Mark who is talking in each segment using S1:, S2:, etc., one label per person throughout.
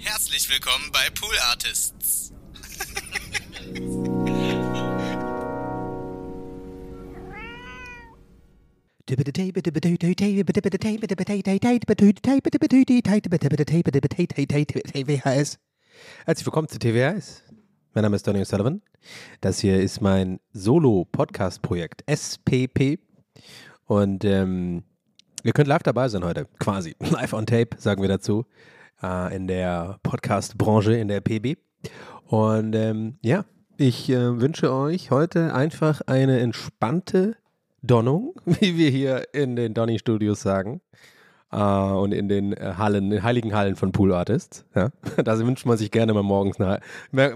S1: Herzlich willkommen bei Pool Artists.
S2: Herzlich willkommen zu TWHS. Mein Name ist Donny Sullivan. Das hier ist mein Solo-Podcast-Projekt SPP. Und ähm, ihr könnt live dabei sein heute, quasi. Live on Tape, sagen wir dazu, äh, in der Podcast-Branche, in der PB. Und ähm, ja, ich äh, wünsche euch heute einfach eine entspannte Donnung, wie wir hier in den Donny-Studios sagen. Äh, und in den äh, Hallen, den heiligen Hallen von Pool Artists. Ja? Da wünscht man sich gerne mal morgens eine,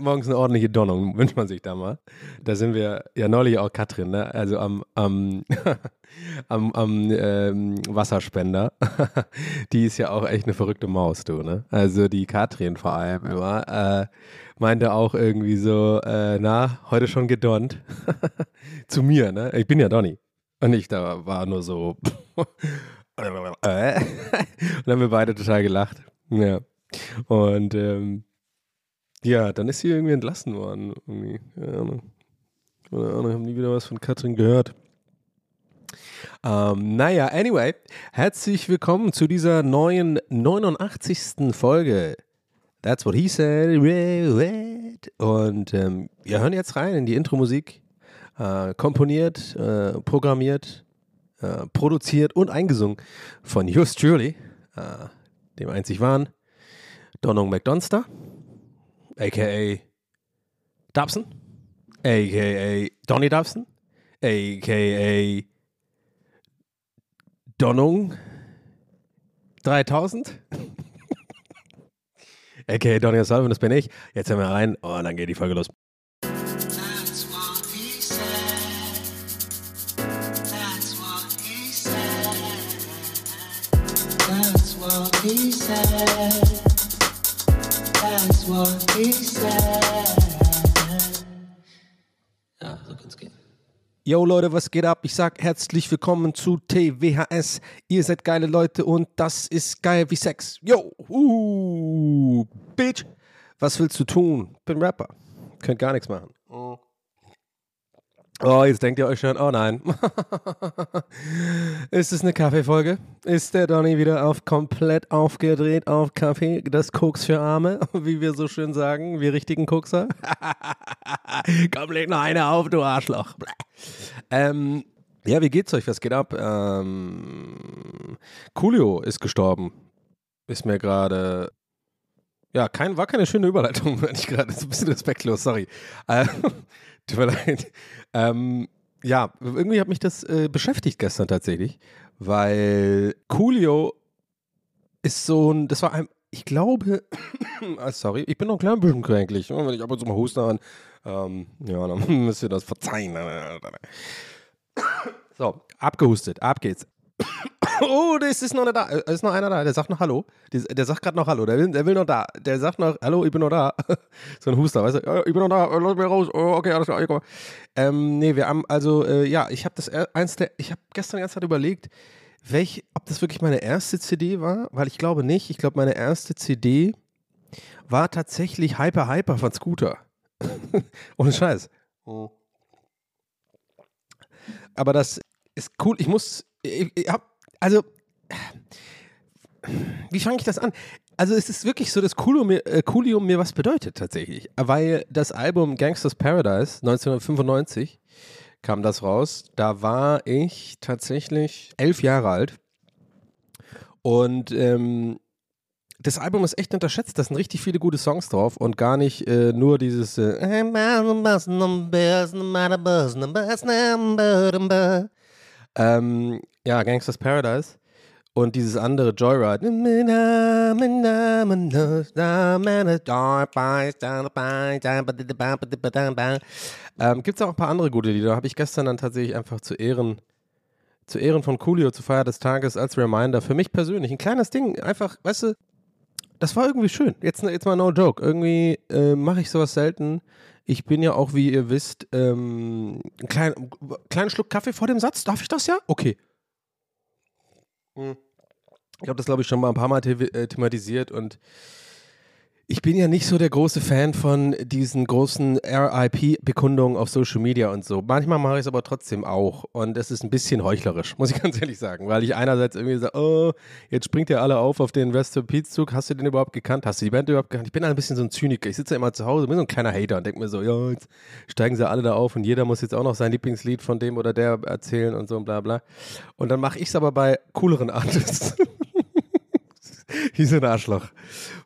S2: morgens eine ordentliche Donnung, wünscht man sich da mal. Da sind wir ja neulich auch Katrin, ne? also am, am, am, am ähm, Wasserspender. die ist ja auch echt eine verrückte Maus, du, ne? Also die Katrin vor allem immer, äh, meinte auch irgendwie so, äh, na, heute schon gedonnt. Zu mir, ne? Ich bin ja Donny. Und ich da war nur so. Äh. Und dann haben wir beide total gelacht. Ja. Und ähm, ja, dann ist sie irgendwie entlassen worden. Irgendwie. Keine Ahnung. Keine Ahnung, ich habe nie wieder was von Katrin gehört. Ähm, naja, anyway, herzlich willkommen zu dieser neuen 89. Folge. That's what he said. Und ähm, wir hören jetzt rein in die Intro-Musik. Äh, komponiert, äh, programmiert, äh, produziert und eingesungen von Just Julie, äh, dem einzig wahren Donald McDonster, a.k.a. Dobson, a.k.a. Donny Dobson, a.k.a. Donnung 3000, a.k.a. Donny O'Sullivan, das bin ich. Jetzt hören wir rein und dann geht die Folge los. Yo Leute, was geht ab? Ich sag herzlich willkommen zu TWHS. Ihr seid geile Leute und das ist geil wie Sex. Yo, uh, Bitch. Was willst du tun? Bin Rapper. Könnt gar nichts machen. Oh, jetzt denkt ihr euch schon, oh nein. ist es eine Kaffeefolge? Ist der Donny wieder auf komplett aufgedreht auf Kaffee? Das Koks für Arme, wie wir so schön sagen, wir richtigen Kokser? Komm, leg noch eine auf, du Arschloch. Ähm, ja, wie geht's euch? Was geht ab? Ähm, Coolio ist gestorben. Ist mir gerade. Ja, kein, war keine schöne Überleitung, wenn ich gerade. Ist ein bisschen respektlos, sorry. Äh, tut mir leid. Ähm, ja, irgendwie hat mich das äh, beschäftigt gestern tatsächlich, weil Coolio ist so ein. Das war ein. Ich glaube. ah, sorry, ich bin noch ein klein bisschen kränklich. Wenn ich ab und zu mal huste an. Ähm, ja, dann müsst ihr das verzeihen. So, abgehustet, ab geht's. Oh, das ist noch da. Äh, Ist noch einer da, der sagt noch Hallo. Der, sagt gerade noch Hallo. Der will, der will noch da. Der sagt noch Hallo, ich bin noch da. so ein Huster, weißt du? Ich bin noch da. Lass mich raus. Oh, okay, alles klar. ich. Ähm, nee, wir haben also, äh, ja, ich habe das er- eins der, ich habe gestern die ganze Zeit überlegt, welch, ob das wirklich meine erste CD war, weil ich glaube nicht. Ich glaube, meine erste CD war tatsächlich Hyper Hyper von Scooter. Ohne Scheiß. Aber das ist cool. Ich muss, ich, hab, also, wie fange ich das an? Also es ist wirklich so, dass Coolio mir, äh, Coolio mir was bedeutet tatsächlich, weil das Album Gangsters Paradise 1995 kam das raus. Da war ich tatsächlich elf Jahre alt und ähm, das Album ist echt unterschätzt. Da sind richtig viele gute Songs drauf und gar nicht äh, nur dieses äh, ähm, ja, Gangsters Paradise und dieses andere Joyride. Ähm, Gibt es auch ein paar andere gute Lieder. Habe ich gestern dann tatsächlich einfach zu Ehren, zu Ehren von Coolio zur Feier des Tages als Reminder für mich persönlich. Ein kleines Ding, einfach, weißt du, das war irgendwie schön. Jetzt, jetzt mal no joke. Irgendwie äh, mache ich sowas selten. Ich bin ja auch, wie ihr wisst, ähm, einen kleinen, kleinen Schluck Kaffee vor dem Satz. Darf ich das ja? Okay. Ich habe das, glaube ich, schon mal ein paar Mal äh, thematisiert und Ich bin ja nicht so der große Fan von diesen großen RIP-Bekundungen auf Social Media und so. Manchmal mache ich es aber trotzdem auch. Und es ist ein bisschen heuchlerisch, muss ich ganz ehrlich sagen. Weil ich einerseits irgendwie sage, oh, jetzt springt ihr alle auf auf den Rest of Peace Zug. Hast du den überhaupt gekannt? Hast du die Band überhaupt gekannt? Ich bin ein bisschen so ein Zyniker. Ich sitze ja immer zu Hause, bin so ein kleiner Hater und denke mir so, ja, jetzt steigen sie alle da auf und jeder muss jetzt auch noch sein Lieblingslied von dem oder der erzählen und so und bla bla. Und dann mache ich es aber bei cooleren Artists. Wie so ein Arschloch.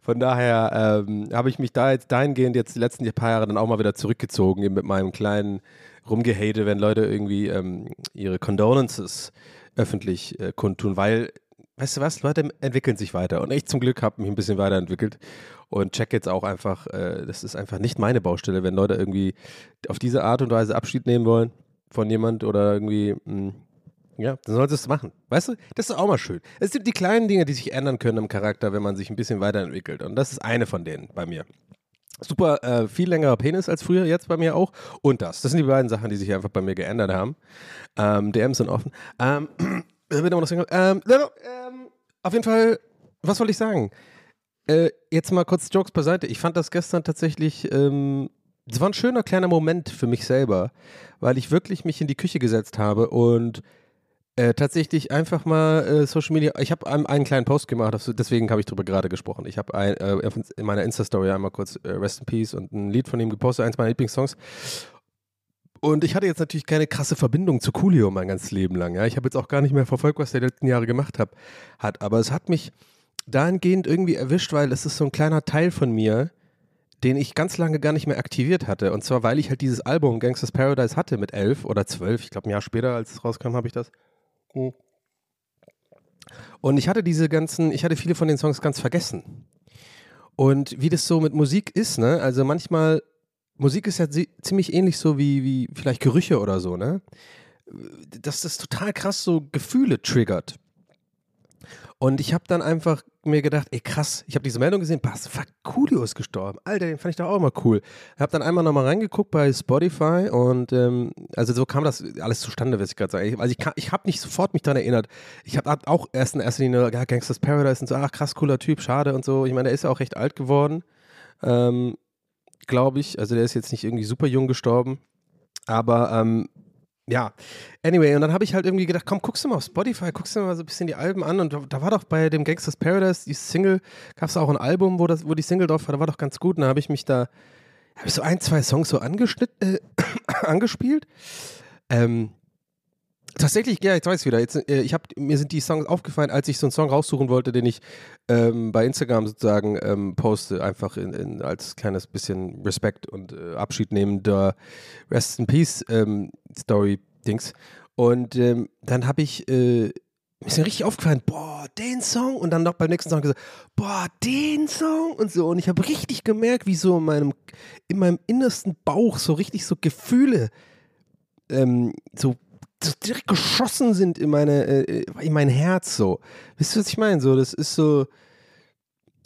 S2: Von daher ähm, habe ich mich da jetzt dahingehend jetzt die letzten paar Jahre dann auch mal wieder zurückgezogen eben mit meinem kleinen Rumgehate, wenn Leute irgendwie ähm, ihre Condolences öffentlich äh, kundtun, weil, weißt du was, Leute entwickeln sich weiter und ich zum Glück habe mich ein bisschen weiterentwickelt und check jetzt auch einfach, äh, das ist einfach nicht meine Baustelle, wenn Leute irgendwie auf diese Art und Weise Abschied nehmen wollen von jemand oder irgendwie mh, ja, dann solltest du es machen. Weißt du, das ist auch mal schön. Es sind die kleinen Dinge, die sich ändern können im Charakter, wenn man sich ein bisschen weiterentwickelt. Und das ist eine von denen bei mir. Super, äh, viel längerer Penis als früher, jetzt bei mir auch. Und das. Das sind die beiden Sachen, die sich einfach bei mir geändert haben. Ähm, DMs sind offen. Ähm, ähm, ähm, auf jeden Fall, was wollte ich sagen? Äh, jetzt mal kurz Jokes beiseite. Ich fand das gestern tatsächlich, ähm, es war ein schöner kleiner Moment für mich selber, weil ich wirklich mich in die Küche gesetzt habe und äh, tatsächlich einfach mal äh, Social Media. Ich habe einen, einen, kleinen Post gemacht, deswegen habe ich darüber gerade gesprochen. Ich habe äh, in meiner Insta-Story einmal kurz äh, Rest in Peace und ein Lied von ihm gepostet, eins meiner Lieblingssongs. Und ich hatte jetzt natürlich keine krasse Verbindung zu Coolio mein ganzes Leben lang. Ja? Ich habe jetzt auch gar nicht mehr verfolgt, was der letzten Jahre gemacht hab, hat. Aber es hat mich dahingehend irgendwie erwischt, weil es ist so ein kleiner Teil von mir, den ich ganz lange gar nicht mehr aktiviert hatte. Und zwar, weil ich halt dieses Album Gangsters Paradise hatte mit elf oder zwölf. Ich glaube, ein Jahr später, als es rauskam, habe ich das. Hm. Und ich hatte diese ganzen, ich hatte viele von den Songs ganz vergessen. Und wie das so mit Musik ist, ne? Also manchmal, Musik ist ja ziemlich ähnlich so wie, wie vielleicht Gerüche oder so, ne? Dass das total krass so Gefühle triggert. Und ich habe dann einfach mir gedacht, ey krass, ich habe diese Meldung gesehen, was, fuck, Coolio ist gestorben. Alter, den fand ich doch auch immer cool. Ich habe dann einmal nochmal reingeguckt bei Spotify und ähm, also so kam das alles zustande, was ich gerade sage. Also ich, ich habe nicht sofort mich daran erinnert. Ich habe auch erst in erster Linie, ja, Gangsters Paradise und so, ach krass, cooler Typ, schade und so. Ich meine, der ist ja auch recht alt geworden, ähm, glaube ich. Also der ist jetzt nicht irgendwie super jung gestorben. Aber ähm, ja, anyway, und dann habe ich halt irgendwie gedacht, komm, guckst du mal auf Spotify, guckst du mal so ein bisschen die Alben an. Und da war doch bei dem Gangsters Paradise, die Single, gab es auch ein Album, wo, das, wo die Single drauf war, da war doch ganz gut. Und da habe ich mich da, habe ich so ein, zwei Songs so angeschnitten, äh, angespielt. Ähm, Tatsächlich, ja, jetzt weiß ich wieder. Jetzt, äh, ich hab, mir sind die Songs aufgefallen, als ich so einen Song raussuchen wollte, den ich ähm, bei Instagram sozusagen ähm, poste, einfach in, in, als kleines bisschen Respekt und äh, Abschied nehmender Rest in Peace ähm, Story-Dings. Und ähm, dann habe ich, äh, mir ist richtig aufgefallen, boah, den Song und dann noch beim nächsten Song gesagt, boah, den Song und so. Und ich habe richtig gemerkt, wie so in meinem, in meinem innersten Bauch so richtig so Gefühle ähm, so direkt geschossen sind in meine, äh, in mein Herz so. Wisst ihr, was ich meine? So, das ist so,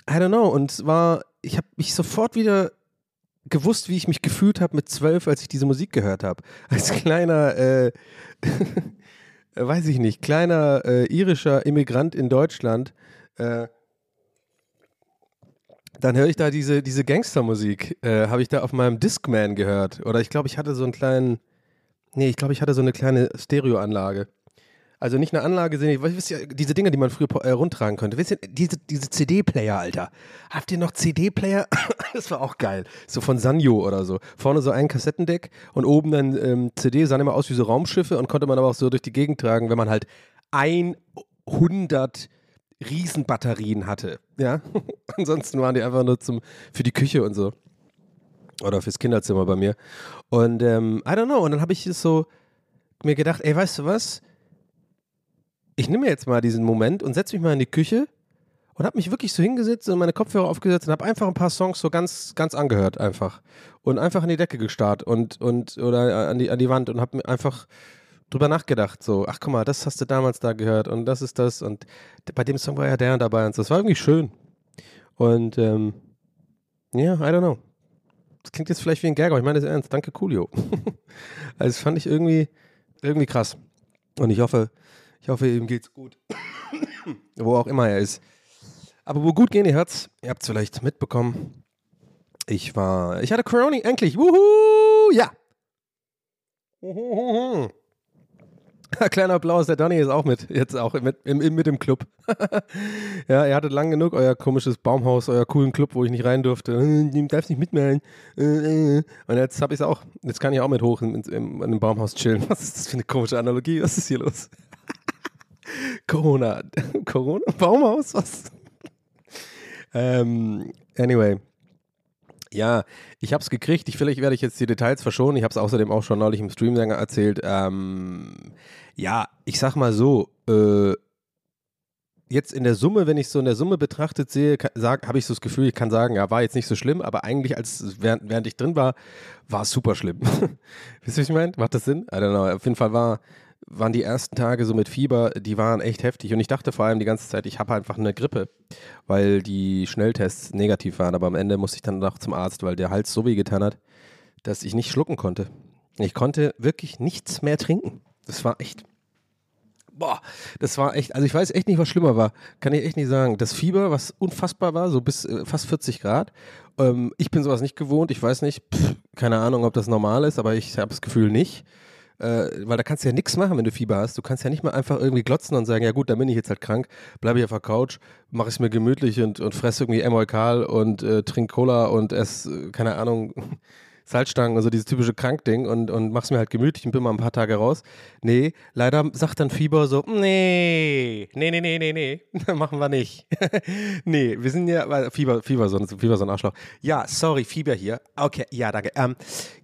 S2: I don't know. Und es war, ich habe mich sofort wieder gewusst, wie ich mich gefühlt habe mit zwölf, als ich diese Musik gehört habe. Als kleiner, äh, weiß ich nicht, kleiner äh, irischer Immigrant in Deutschland. Äh, dann höre ich da diese, diese Gangstermusik, äh, habe ich da auf meinem Discman gehört. Oder ich glaube, ich hatte so einen kleinen, Nee, ich glaube, ich hatte so eine kleine Stereoanlage. Also nicht eine Anlage, sondern wisst ihr, diese Dinge, die man früher äh, rundtragen konnte. Wisst ihr, diese, diese CD-Player, Alter. Habt ihr noch CD-Player? das war auch geil. So von Sanyo oder so. Vorne so ein Kassettendeck und oben dann ähm, CD, sahen immer aus wie so Raumschiffe und konnte man aber auch so durch die Gegend tragen, wenn man halt 100 Riesenbatterien hatte. Ja. Ansonsten waren die einfach nur zum, für die Küche und so. Oder fürs Kinderzimmer bei mir. Und ähm, I don't know. Und dann habe ich so mir gedacht, ey, weißt du was? Ich nehme jetzt mal diesen Moment und setze mich mal in die Küche und habe mich wirklich so hingesetzt und meine Kopfhörer aufgesetzt und habe einfach ein paar Songs so ganz, ganz angehört einfach. Und einfach an die Decke gestarrt und, und oder an die, an die Wand und habe mir einfach drüber nachgedacht. So, ach guck mal, das hast du damals da gehört und das ist das und bei dem Song war ja der dabei und so. Das war irgendwie schön. Und ähm, ja, I don't know das klingt jetzt vielleicht wie ein Gag, aber ich meine das ernst. Danke, Coolio. also das fand ich irgendwie, irgendwie krass. Und ich hoffe, ich hoffe, ihm geht's gut. wo auch immer er ist. Aber wo gut gehen, ihr hört's, ihr habt es vielleicht mitbekommen. Ich war, ich hatte Corona, endlich, wuhu, ja. Kleiner Applaus, der Donny ist auch mit, jetzt auch mit, im, mit im Club. ja, ihr hattet lang genug euer komisches Baumhaus, euer coolen Club, wo ich nicht rein durfte. Du darfst nicht mitmachen. Und jetzt habe ich es auch, jetzt kann ich auch mit hoch in, in, in, dem Baumhaus chillen. Was ist das für eine komische Analogie? Was ist hier los? Corona. Corona? Baumhaus? Was? ähm, anyway. Ja, ich habe es gekriegt. Ich, vielleicht werde ich jetzt die Details verschonen. Ich habe es außerdem auch schon neulich im Stream erzählt. Ähm, ja, ich sag mal so, äh, jetzt in der Summe, wenn ich so in der Summe betrachtet sehe, habe ich so das Gefühl, ich kann sagen, ja, war jetzt nicht so schlimm, aber eigentlich, als während, während ich drin war, war es super schlimm. Wisst ihr, was ich meine? Macht das Sinn? I don't know. Auf jeden Fall war, waren die ersten Tage so mit Fieber, die waren echt heftig. Und ich dachte vor allem die ganze Zeit, ich habe einfach eine Grippe, weil die Schnelltests negativ waren. Aber am Ende musste ich dann noch zum Arzt, weil der Hals so weh getan hat, dass ich nicht schlucken konnte. Ich konnte wirklich nichts mehr trinken. Das war echt. Boah, das war echt, also ich weiß echt nicht, was schlimmer war. Kann ich echt nicht sagen. Das Fieber, was unfassbar war, so bis äh, fast 40 Grad. Ähm, ich bin sowas nicht gewohnt. Ich weiß nicht, pff, keine Ahnung, ob das normal ist, aber ich habe das Gefühl nicht äh, weil da kannst du ja nichts machen, wenn du Fieber hast. Du kannst ja nicht mal einfach irgendwie glotzen und sagen, ja gut, dann bin ich jetzt halt krank, bleibe ich auf der Couch, mache es mir gemütlich und, und fresse irgendwie Emolkal und äh, trink Cola und esse, äh, keine Ahnung, Salzstangen, also dieses typische Krankding und, und mach's mir halt gemütlich und bin mal ein paar Tage raus. Nee, leider sagt dann Fieber so, nee, nee, nee, nee, nee, nee, machen wir nicht. nee, wir sind ja, Fieber, Fieber, so, Fieber, so ein Arschloch. Ja, sorry, Fieber hier. Okay, ja, danke. Ähm,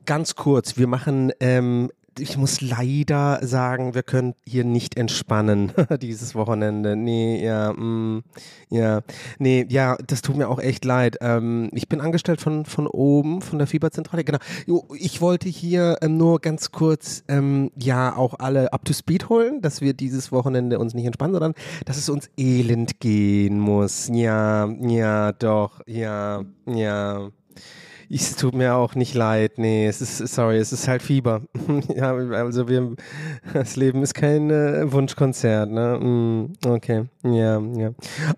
S2: ganz kurz, wir machen ähm, ich muss leider sagen, wir können hier nicht entspannen dieses Wochenende. Nee, ja, mm, ja, nee, ja, das tut mir auch echt leid. Ähm, ich bin angestellt von, von oben, von der Fieberzentrale. Genau. Ich wollte hier ähm, nur ganz kurz, ähm, ja, auch alle up to speed holen, dass wir dieses Wochenende uns nicht entspannen, sondern dass es uns elend gehen muss. Ja, ja, doch, ja, ja es tut mir auch nicht leid. Nee, es ist, sorry, es ist halt Fieber. ja, also wir, das Leben ist kein äh, Wunschkonzert, ne? Mm, okay, ja, ja.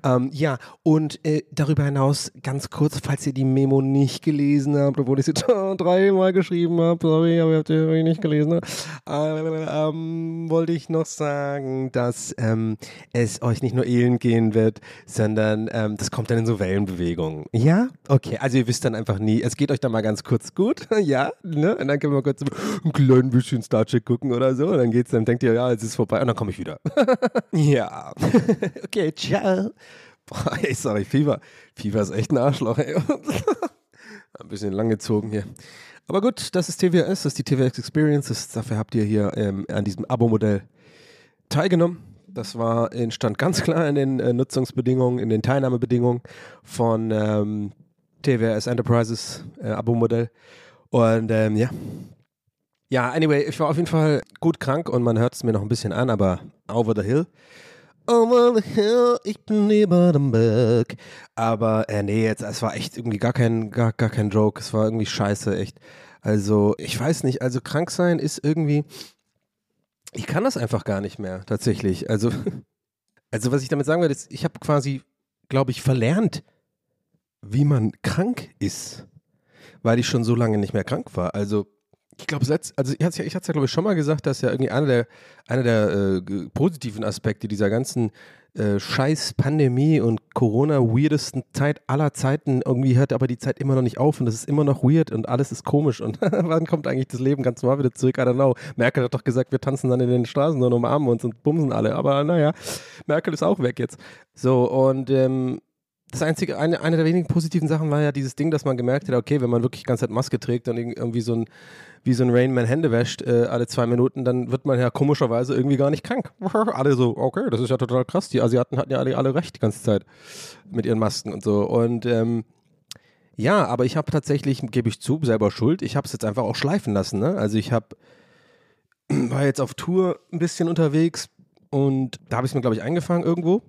S2: Ähm, ja, und äh, darüber hinaus ganz kurz, falls ihr die Memo nicht gelesen habt, obwohl ich sie dreimal geschrieben habe, sorry, aber ihr habt sie nicht gelesen, ne? äh, ähm, wollte ich noch sagen, dass ähm, es euch nicht nur elend gehen wird, sondern ähm, das kommt dann in so Wellenbewegungen. Ja? Okay, also ihr wisst dann einfach nie, es geht euch dann mal ganz kurz gut, ja, ne? Und dann können wir kurz ein klein bisschen Star Trek gucken oder so. Und dann geht's, dann denkt ihr, ja, es ist vorbei und dann komme ich wieder. ja. okay, ciao. Boah, ey, sorry, Fieber. Fieber ist echt ein Arschloch, ey. ein bisschen langgezogen hier. Aber gut, das ist TWS, das ist die TWS Experience. Das, dafür habt ihr hier ähm, an diesem Abo-Modell teilgenommen. Das war, stand ganz klar in den äh, Nutzungsbedingungen, in den Teilnahmebedingungen von ähm, TWS Enterprises äh, Abo-Modell. Und ähm, ja. Ja, anyway, ich war auf jeden Fall gut krank und man hört es mir noch ein bisschen an, aber over the hill. Over the hill, ich bin über dem Berg. Aber äh, nee, jetzt, es war echt irgendwie gar kein, gar, gar kein Joke. Es war irgendwie scheiße, echt. Also, ich weiß nicht, also krank sein ist irgendwie. Ich kann das einfach gar nicht mehr, tatsächlich. Also, also was ich damit sagen will, ist, ich habe quasi, glaube ich, verlernt, wie man krank ist, weil ich schon so lange nicht mehr krank war. Also ich glaube, also ich hatte es ja, glaube ich schon mal gesagt, dass ja irgendwie einer der, einer der äh, positiven Aspekte dieser ganzen äh, scheiß Pandemie und Corona weirdesten Zeit aller Zeiten irgendwie hört aber die Zeit immer noch nicht auf und es ist immer noch weird und alles ist komisch und wann kommt eigentlich das Leben ganz normal wieder zurück? I don't know. Merkel hat doch gesagt, wir tanzen dann in den Straßen und umarmen uns und bumsen alle, aber naja, Merkel ist auch weg jetzt. So und ähm, das einzige, eine, eine der wenigen positiven Sachen war ja dieses Ding, dass man gemerkt hat, okay, wenn man wirklich die ganze Zeit Maske trägt, dann irgendwie so ein, wie so ein Rainman Hände wäscht äh, alle zwei Minuten, dann wird man ja komischerweise irgendwie gar nicht krank. alle so, okay, das ist ja total krass. Die Asiaten hatten ja alle, alle recht die ganze Zeit mit ihren Masken und so. Und ähm, ja, aber ich habe tatsächlich, gebe ich zu, selber schuld. Ich habe es jetzt einfach auch schleifen lassen. Ne? Also ich habe, war jetzt auf Tour ein bisschen unterwegs und da habe ich es mir, glaube ich, eingefangen irgendwo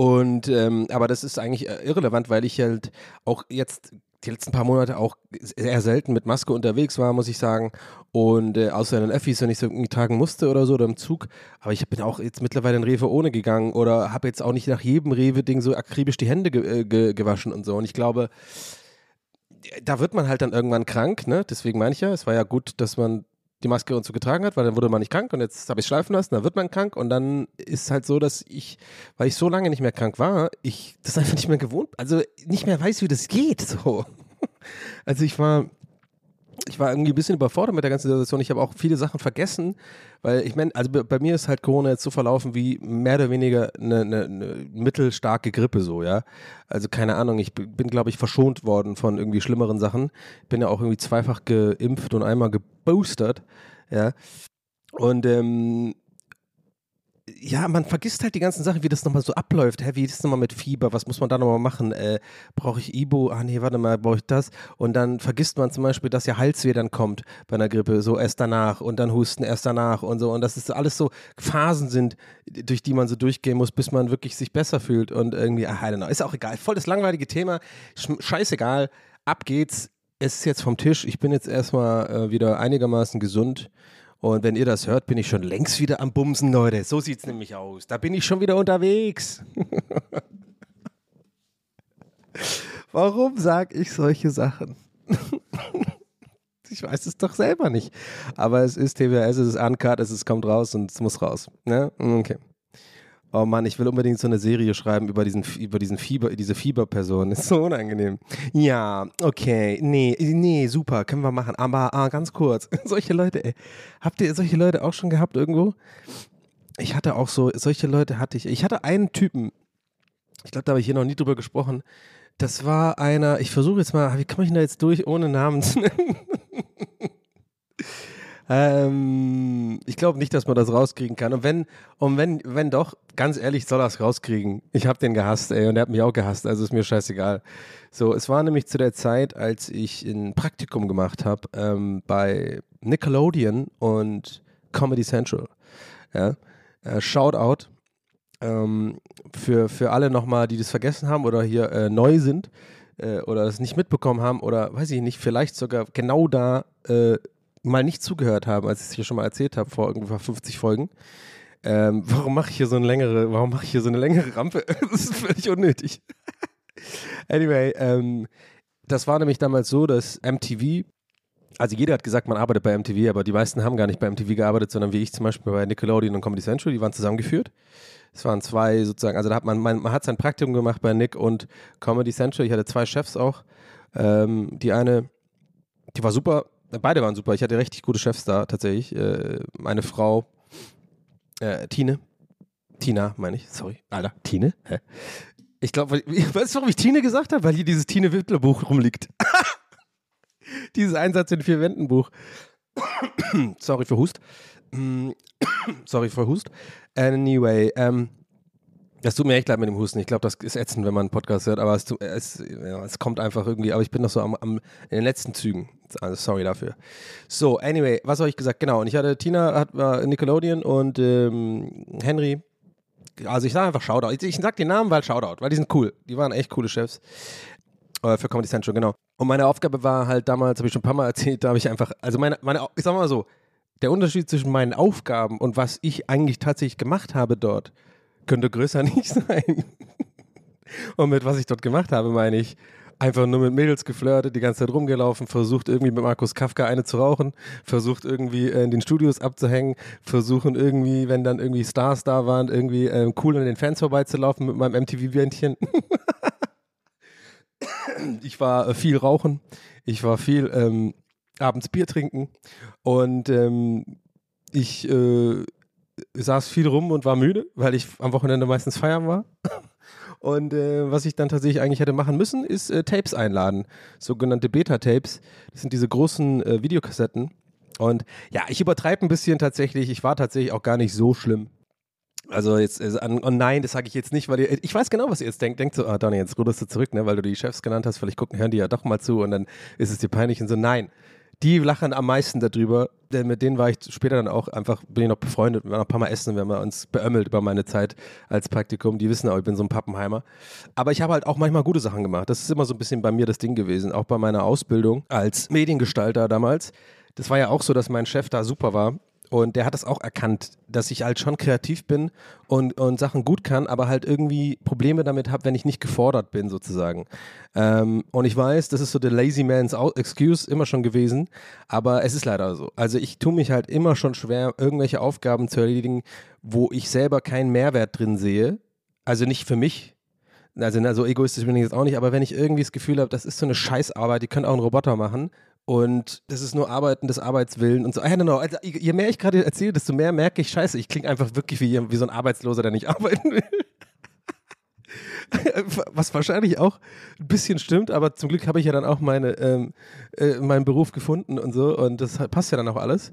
S2: und ähm, aber das ist eigentlich äh, irrelevant, weil ich halt auch jetzt die letzten paar Monate auch sehr selten mit Maske unterwegs war, muss ich sagen. Und äh, außer in den Effis, wenn ich so irgendwie tragen musste oder so oder im Zug. Aber ich bin auch jetzt mittlerweile in Rewe ohne gegangen oder habe jetzt auch nicht nach jedem Rewe-Ding so akribisch die Hände ge äh, ge gewaschen und so. Und ich glaube, da wird man halt dann irgendwann krank, ne? Deswegen meine ich ja, es war ja gut, dass man die Maske und so getragen hat, weil dann wurde man nicht krank und jetzt habe ich schleifen lassen, dann wird man krank und dann ist halt so, dass ich, weil ich so lange nicht mehr krank war, ich das einfach nicht mehr gewohnt, also nicht mehr weiß, wie das geht, so. Also ich war, ich war irgendwie ein bisschen überfordert mit der ganzen Situation. Ich habe auch viele Sachen vergessen, weil ich meine, also bei, mir ist halt Corona jetzt so verlaufen wie mehr oder weniger eine, eine, eine mittelstarke Grippe so, ja. Also keine Ahnung, ich bin glaube ich, verschont worden von irgendwie schlimmeren Sachen. Bin ja auch irgendwie zweifach geimpft und einmal geboostert, ja. Und ähm, ja, man vergisst halt die ganzen Sachen, wie das nochmal so abläuft. Hä, wie ist das nochmal mit Fieber? Was muss man da nochmal machen? Äh, brauche ich Ibo? Ah, nee, warte mal, brauche ich das? Und dann vergisst man zum Beispiel, dass ja Halsweh dann kommt bei einer Grippe, so erst danach und dann Husten erst danach und so. Und dass es alles so Phasen sind, durch die man so durchgehen muss, bis man wirklich sich besser fühlt. Und irgendwie, ah, I don't know, ist auch egal. Voll das langweilige Thema. Sch- Scheißegal. Ab geht's. Es ist jetzt vom Tisch. Ich bin jetzt erstmal äh, wieder einigermaßen gesund. Und wenn ihr das hört, bin ich schon längst wieder am Bumsen, Leute. So sieht's nämlich aus. Da bin ich schon wieder unterwegs. Warum sag ich solche Sachen? ich weiß es doch selber nicht. Aber es ist TWS, es ist uncut, es ist, kommt raus und es muss raus. Ne? Okay. Oh Mann, ich will unbedingt so eine Serie schreiben über diesen, über diesen Fieber, diese Fieberperson. Ist so unangenehm. Ja, okay, nee, nee, super, können wir machen. Aber ah, ganz kurz, solche Leute, ey. Habt ihr solche Leute auch schon gehabt irgendwo? Ich hatte auch so, solche Leute hatte ich. Ich hatte einen Typen, ich glaube, da habe ich hier noch nie drüber gesprochen. Das war einer, ich versuche jetzt mal, wie komme ich denn da jetzt durch, ohne Namen zu nennen? Ähm, ich glaube nicht, dass man das rauskriegen kann. Und wenn, und wenn, wenn doch, ganz ehrlich, soll er es rauskriegen. Ich habe den gehasst, ey, und er hat mich auch gehasst, also ist mir scheißegal. So, es war nämlich zu der Zeit, als ich ein Praktikum gemacht habe ähm, bei Nickelodeon und Comedy Central. Ja, äh, Shoutout ähm, für, für alle nochmal, die das vergessen haben oder hier äh, neu sind äh, oder es nicht mitbekommen haben oder weiß ich nicht, vielleicht sogar genau da äh, mal nicht zugehört haben, als ich es hier schon mal erzählt habe, vor ungefähr 50 Folgen. Ähm, warum mache ich hier so eine längere, warum mache ich hier so eine längere Rampe? das ist völlig unnötig. anyway, ähm, das war nämlich damals so, dass MTV, also jeder hat gesagt, man arbeitet bei MTV, aber die meisten haben gar nicht bei MTV gearbeitet, sondern wie ich zum Beispiel bei Nickelodeon und Comedy Central, die waren zusammengeführt. Es waren zwei sozusagen, also da hat man, man, man hat sein Praktikum gemacht bei Nick und Comedy Central. Ich hatte zwei Chefs auch. Ähm, die eine, die war super, beide waren super. Ich hatte richtig gute Chefs da tatsächlich. Äh, meine Frau, äh, Tine, Tina meine ich, sorry, Alter, Tine, hä? Ich glaube, weißt du, warum ich Tine gesagt habe? Weil hier dieses Tine Wittler Buch rumliegt. dieses Einsatz in vier Wänden Buch. sorry für Hust. Sorry für Hust. Anyway, ähm, das tut mir echt leid mit dem Husten. Ich glaube, das ist ätzend, wenn man einen Podcast hört, aber es, es, ja, es kommt einfach irgendwie. Aber ich bin noch so am, am, in den letzten Zügen. Also sorry dafür. So, anyway, was habe ich gesagt? Genau, und ich hatte Tina, hat, war Nickelodeon und ähm, Henry. Also ich sage einfach Shoutout. Ich, ich sage den Namen, weil Shoutout, weil die sind cool. Die waren echt coole Chefs. Äh, für Comedy Central, genau. Und meine Aufgabe war halt damals, habe ich schon ein paar Mal erzählt, da habe ich einfach, also meine, meine, ich sag mal so, der Unterschied zwischen meinen Aufgaben und was ich eigentlich tatsächlich gemacht habe dort, könnte größer nicht sein. Und mit was ich dort gemacht habe, meine ich, einfach nur mit Mädels geflirtet, die ganze Zeit rumgelaufen, versucht irgendwie mit Markus Kafka eine zu rauchen, versucht irgendwie äh, in den Studios abzuhängen, versuchen irgendwie, wenn dann irgendwie Stars da waren, irgendwie äh, cool an den Fans vorbeizulaufen mit meinem MTV-Bändchen. ich war äh, viel rauchen, ich war viel ähm, abends Bier trinken und ähm, ich äh, saß viel rum und war müde, weil ich am Wochenende meistens feiern war. Und äh, was ich dann tatsächlich eigentlich hätte machen müssen, ist äh, Tapes einladen. Sogenannte Beta-Tapes. Das sind diese großen äh, Videokassetten. Und ja, ich übertreibe ein bisschen tatsächlich. Ich war tatsächlich auch gar nicht so schlimm. Also jetzt, äh, und nein, das sage ich jetzt nicht, weil ihr, ich weiß genau, was ihr jetzt denkt. Denkt so, ah Donny, jetzt ruderst du zurück, ne, weil du die Chefs genannt hast. Vielleicht gucken, hören die ja doch mal zu und dann ist es dir peinlich und so. Nein, die lachen am meisten darüber, denn mit denen war ich später dann auch einfach, bin ich noch befreundet, wir waren noch ein paar Mal essen, wir haben uns beömmelt über meine Zeit als Praktikum, die wissen auch, ich bin so ein Pappenheimer. Aber ich habe halt auch manchmal gute Sachen gemacht, das ist immer so ein bisschen bei mir das Ding gewesen, auch bei meiner Ausbildung als Mediengestalter damals. Das war ja auch so, dass mein Chef da super war Und der hat das auch erkannt, dass ich halt schon kreativ bin und, und Sachen gut kann, aber halt irgendwie Probleme damit habe, wenn ich nicht gefordert bin, sozusagen. Ähm, und ich weiß, das ist so der Lazy Man's Excuse immer schon gewesen, aber es ist leider so. Also ich tue mich halt immer schon schwer, irgendwelche Aufgaben zu erledigen, wo ich selber keinen Mehrwert drin sehe. Also nicht für mich, also na, so egoistisch bin ich jetzt auch nicht, aber wenn ich irgendwie das Gefühl habe, das ist so eine Scheißarbeit, die könnte auch ein Roboter machen und das ist nur Arbeiten des Arbeitswillen und so. Ah, genau. Also, je mehr ich gerade erzähle, desto mehr merke ich, scheiße, ich klinge einfach wirklich wie, wie so ein Arbeitsloser, der nicht arbeiten will. Was wahrscheinlich auch ein bisschen stimmt, aber zum Glück habe ich ja dann auch meine, ähm, äh, meinen Beruf gefunden und so und das passt ja dann auch alles.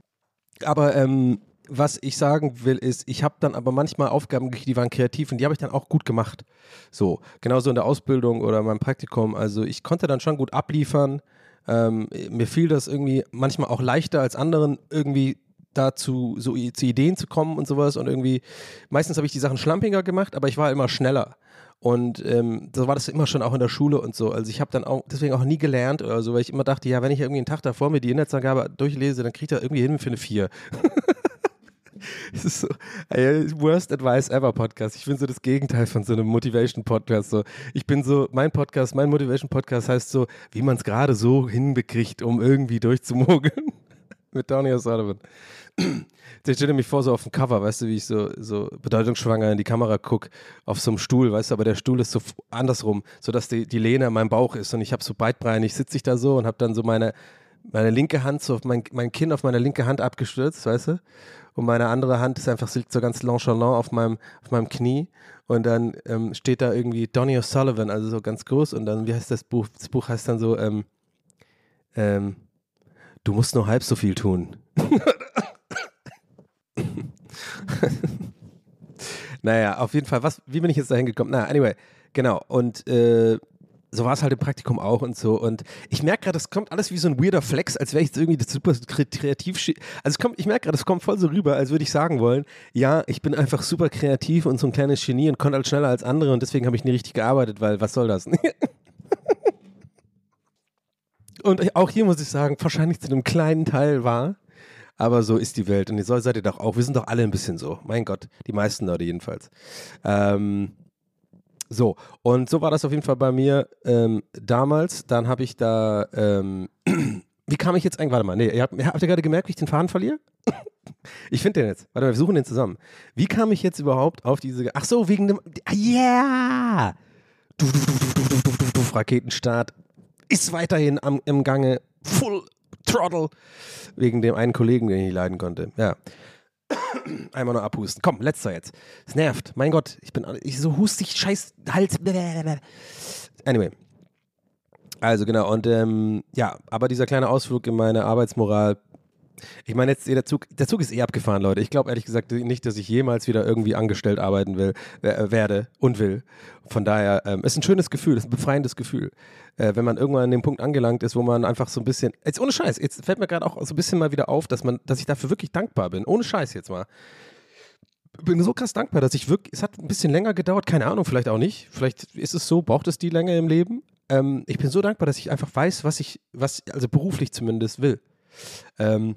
S2: Aber ähm, was ich sagen will, ist, ich habe dann aber manchmal Aufgaben die waren kreativ und die habe ich dann auch gut gemacht. So, genauso in der Ausbildung oder meinem Praktikum. Also ich konnte dann schon gut abliefern. Ähm, mir fiel das irgendwie manchmal auch leichter als anderen irgendwie dazu so zu Ideen zu kommen und sowas und irgendwie meistens habe ich die Sachen schlampiger gemacht, aber ich war immer schneller. Und ähm, so war das immer schon auch in der Schule und so. Also ich habe dann auch deswegen auch nie gelernt oder so, weil ich immer dachte, ja, wenn ich irgendwie einen Tag davor mir die Inhaltsangabe durchlese, dann kriegt er irgendwie hin für eine 4. Es ist so, ey, worst advice ever Podcast. Ich bin so das Gegenteil von so einem Motivation Podcast. So, ich bin so, mein Podcast, mein Motivation Podcast heißt so, wie man es gerade so hinbekriegt, um irgendwie durchzumogeln. Mit Downey O'Sullivan. Der stelle mich vor, so auf dem Cover, weißt du, wie ich so, so bedeutungsschwanger in die Kamera gucke, auf so einem Stuhl, weißt du, aber der Stuhl ist so andersrum, sodass die, die Lehne an meinem Bauch ist und ich habe so beidbeinig, sitze ich da so und habe dann so meine, meine linke Hand, so auf mein, mein Kinn auf meine linke Hand abgestürzt, weißt du? Und meine andere Hand ist einfach, liegt so ganz nonchalant auf meinem, auf meinem Knie. Und dann ähm, steht da irgendwie Donny O'Sullivan, also so ganz groß. Und dann, wie heißt das Buch? Das Buch heißt dann so, ähm, ähm, du musst nur halb so viel tun. naja, auf jeden Fall, was, wie bin ich jetzt dahin gekommen? Na, anyway, genau. Und äh, so war es halt im Praktikum auch und so. Und ich merke gerade, das kommt alles wie so ein weirder Flex, als wäre ich jetzt irgendwie das super kre- kreativ. Also kommt, ich merke gerade, es kommt voll so rüber, als würde ich sagen wollen, ja, ich bin einfach super kreativ und so ein kleines Genie und konnte halt schneller als andere und deswegen habe ich nie richtig gearbeitet, weil was soll das? und auch hier muss ich sagen, wahrscheinlich zu einem kleinen Teil war, aber so ist die Welt und so seid ihr doch auch. Wir sind doch alle ein bisschen so. Mein Gott, die meisten Leute jedenfalls. Ähm, so, und so war das auf jeden Fall bei mir ähm, damals. Dann habe ich da, ähm, wie kam ich jetzt eigentlich, warte mal, nee, ihr habt, habt ihr gerade gemerkt, wie ich den Faden verliere? ich finde den jetzt. Warte mal, wir suchen den zusammen. Wie kam ich jetzt überhaupt auf diese, ach so, wegen dem, yeah! Du, du, du, Raketenstart ist weiterhin am, im Gange, full throttle, wegen dem einen Kollegen, den ich leiden konnte. Ja, Einmal nur abhusten. Komm, letzter jetzt. Es nervt. Mein Gott, ich bin ich so hustig, scheiß Hals. Anyway. Also genau, und ähm, ja, aber dieser kleine Ausflug in meine Arbeitsmoral. Ich meine, jetzt der Zug, der Zug ist eh abgefahren, Leute. Ich glaube ehrlich gesagt nicht, dass ich jemals wieder irgendwie angestellt arbeiten will, äh, werde und will. Von daher, ähm, ist ein schönes Gefühl, ist ein befreiendes Gefühl, äh, wenn man irgendwann an dem Punkt angelangt ist, wo man einfach so ein bisschen, jetzt ohne Scheiß, jetzt fällt mir gerade auch so ein bisschen mal wieder auf, dass man, dass ich dafür wirklich dankbar bin. Ohne Scheiß jetzt mal bin so krass dankbar, dass ich wirklich, es hat ein bisschen länger gedauert, keine Ahnung, vielleicht auch nicht. Vielleicht ist es so, braucht es die Länge im Leben. Ähm, ich bin so dankbar, dass ich einfach weiß, was ich, was, also beruflich zumindest will. Ähm,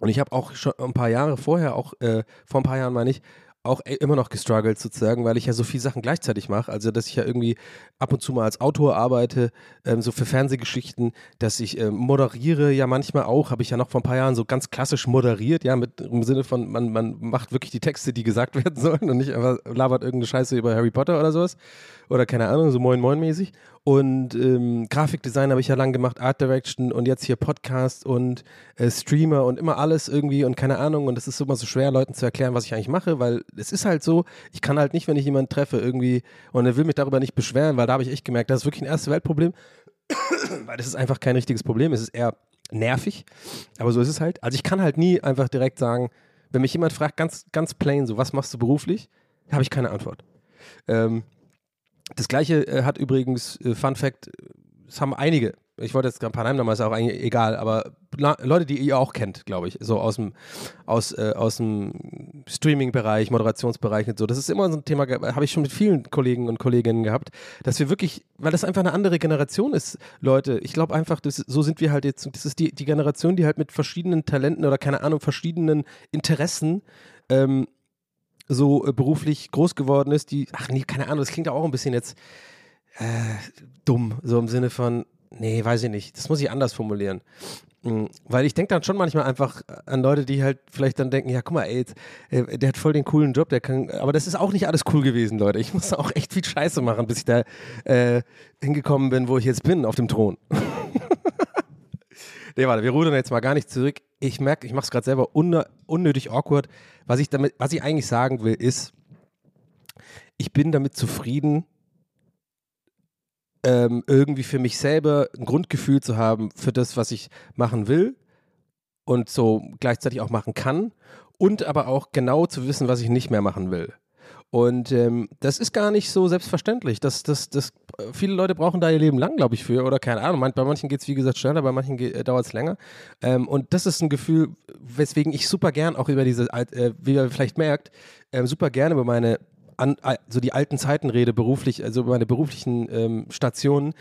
S2: und ich habe auch schon ein paar Jahre vorher, auch äh, vor ein paar Jahren meine ich, auch äh, immer noch gestruggelt sozusagen, weil ich ja so viele Sachen gleichzeitig mache. Also, dass ich ja irgendwie ab und zu mal als Autor arbeite, ähm, so für Fernsehgeschichten, dass ich ähm, moderiere ja manchmal auch, habe ich ja noch vor ein paar Jahren so ganz klassisch moderiert, ja, mit im Sinne von, man, man macht wirklich die Texte, die gesagt werden sollen und nicht einfach labert irgendeine Scheiße über Harry Potter oder sowas. Oder keine Ahnung, so moin moin mäßig. Und ähm, Grafikdesign habe ich ja lang gemacht, Art Direction und jetzt hier Podcast und äh, Streamer und immer alles irgendwie und keine Ahnung. Und es ist immer so schwer, Leuten zu erklären, was ich eigentlich mache, weil es ist halt so, ich kann halt nicht, wenn ich jemanden treffe, irgendwie und er will mich darüber nicht beschweren, weil da habe ich echt gemerkt, das ist wirklich ein erste Weltproblem. weil das ist einfach kein richtiges Problem, es ist eher nervig. Aber so ist es halt. Also ich kann halt nie einfach direkt sagen, wenn mich jemand fragt, ganz, ganz plain, so, was machst du beruflich, habe ich keine Antwort. Ähm, das gleiche äh, hat übrigens, äh, Fun Fact, es haben einige ich wollte jetzt ein paar Namen nochmal, ist auch eigentlich egal, aber La- Leute, die ihr auch kennt, glaube ich, so aus dem, aus, äh, aus dem Streaming-Bereich, Moderationsbereich und so. Das ist immer so ein Thema, habe ich schon mit vielen Kollegen und Kolleginnen gehabt, dass wir wirklich, weil das einfach eine andere Generation ist, Leute. Ich glaube einfach, das, so sind wir halt jetzt, das ist die, die Generation, die halt mit verschiedenen Talenten oder keine Ahnung, verschiedenen Interessen ähm, so äh, beruflich groß geworden ist, die, ach nee, keine Ahnung, das klingt auch ein bisschen jetzt äh, dumm, so im Sinne von, nee, weiß ich nicht, das muss ich anders formulieren. Mm, Weil ich denke dann schon manchmal einfach an Leute, die halt vielleicht dann denken, ja, guck mal, ey, äh, der hat voll den coolen Job, der kann, aber das ist auch nicht alles cool gewesen, Leute. Ich musste auch echt viel Scheiße machen, bis ich da äh, hingekommen bin, wo ich jetzt bin, auf dem Thron. nee, warte, wir rudern jetzt mal gar nicht zurück. Ich merke, ich mache es gerade selber unnötig awkward. Was ich damit, was ich eigentlich sagen will, ist, ich bin damit zufrieden, ähm, irgendwie für mich selber ein Grundgefühl zu haben für das, was ich machen will und so gleichzeitig auch machen kann und aber auch genau zu wissen, was ich nicht mehr machen will. Und ähm, das ist gar nicht so selbstverständlich. Das, das, das, viele Leute brauchen da ihr Leben lang, glaube ich, für. Oder keine Ahnung. Bei manchen geht es, wie gesagt, schneller, bei manchen äh, dauert es länger. Ähm, und das ist ein Gefühl, weswegen ich super gern auch über diese, äh, wie ihr vielleicht merkt, ähm, super gerne über meine, an, so die alten Zeiten rede, beruflich, also über meine beruflichen ähm, Stationen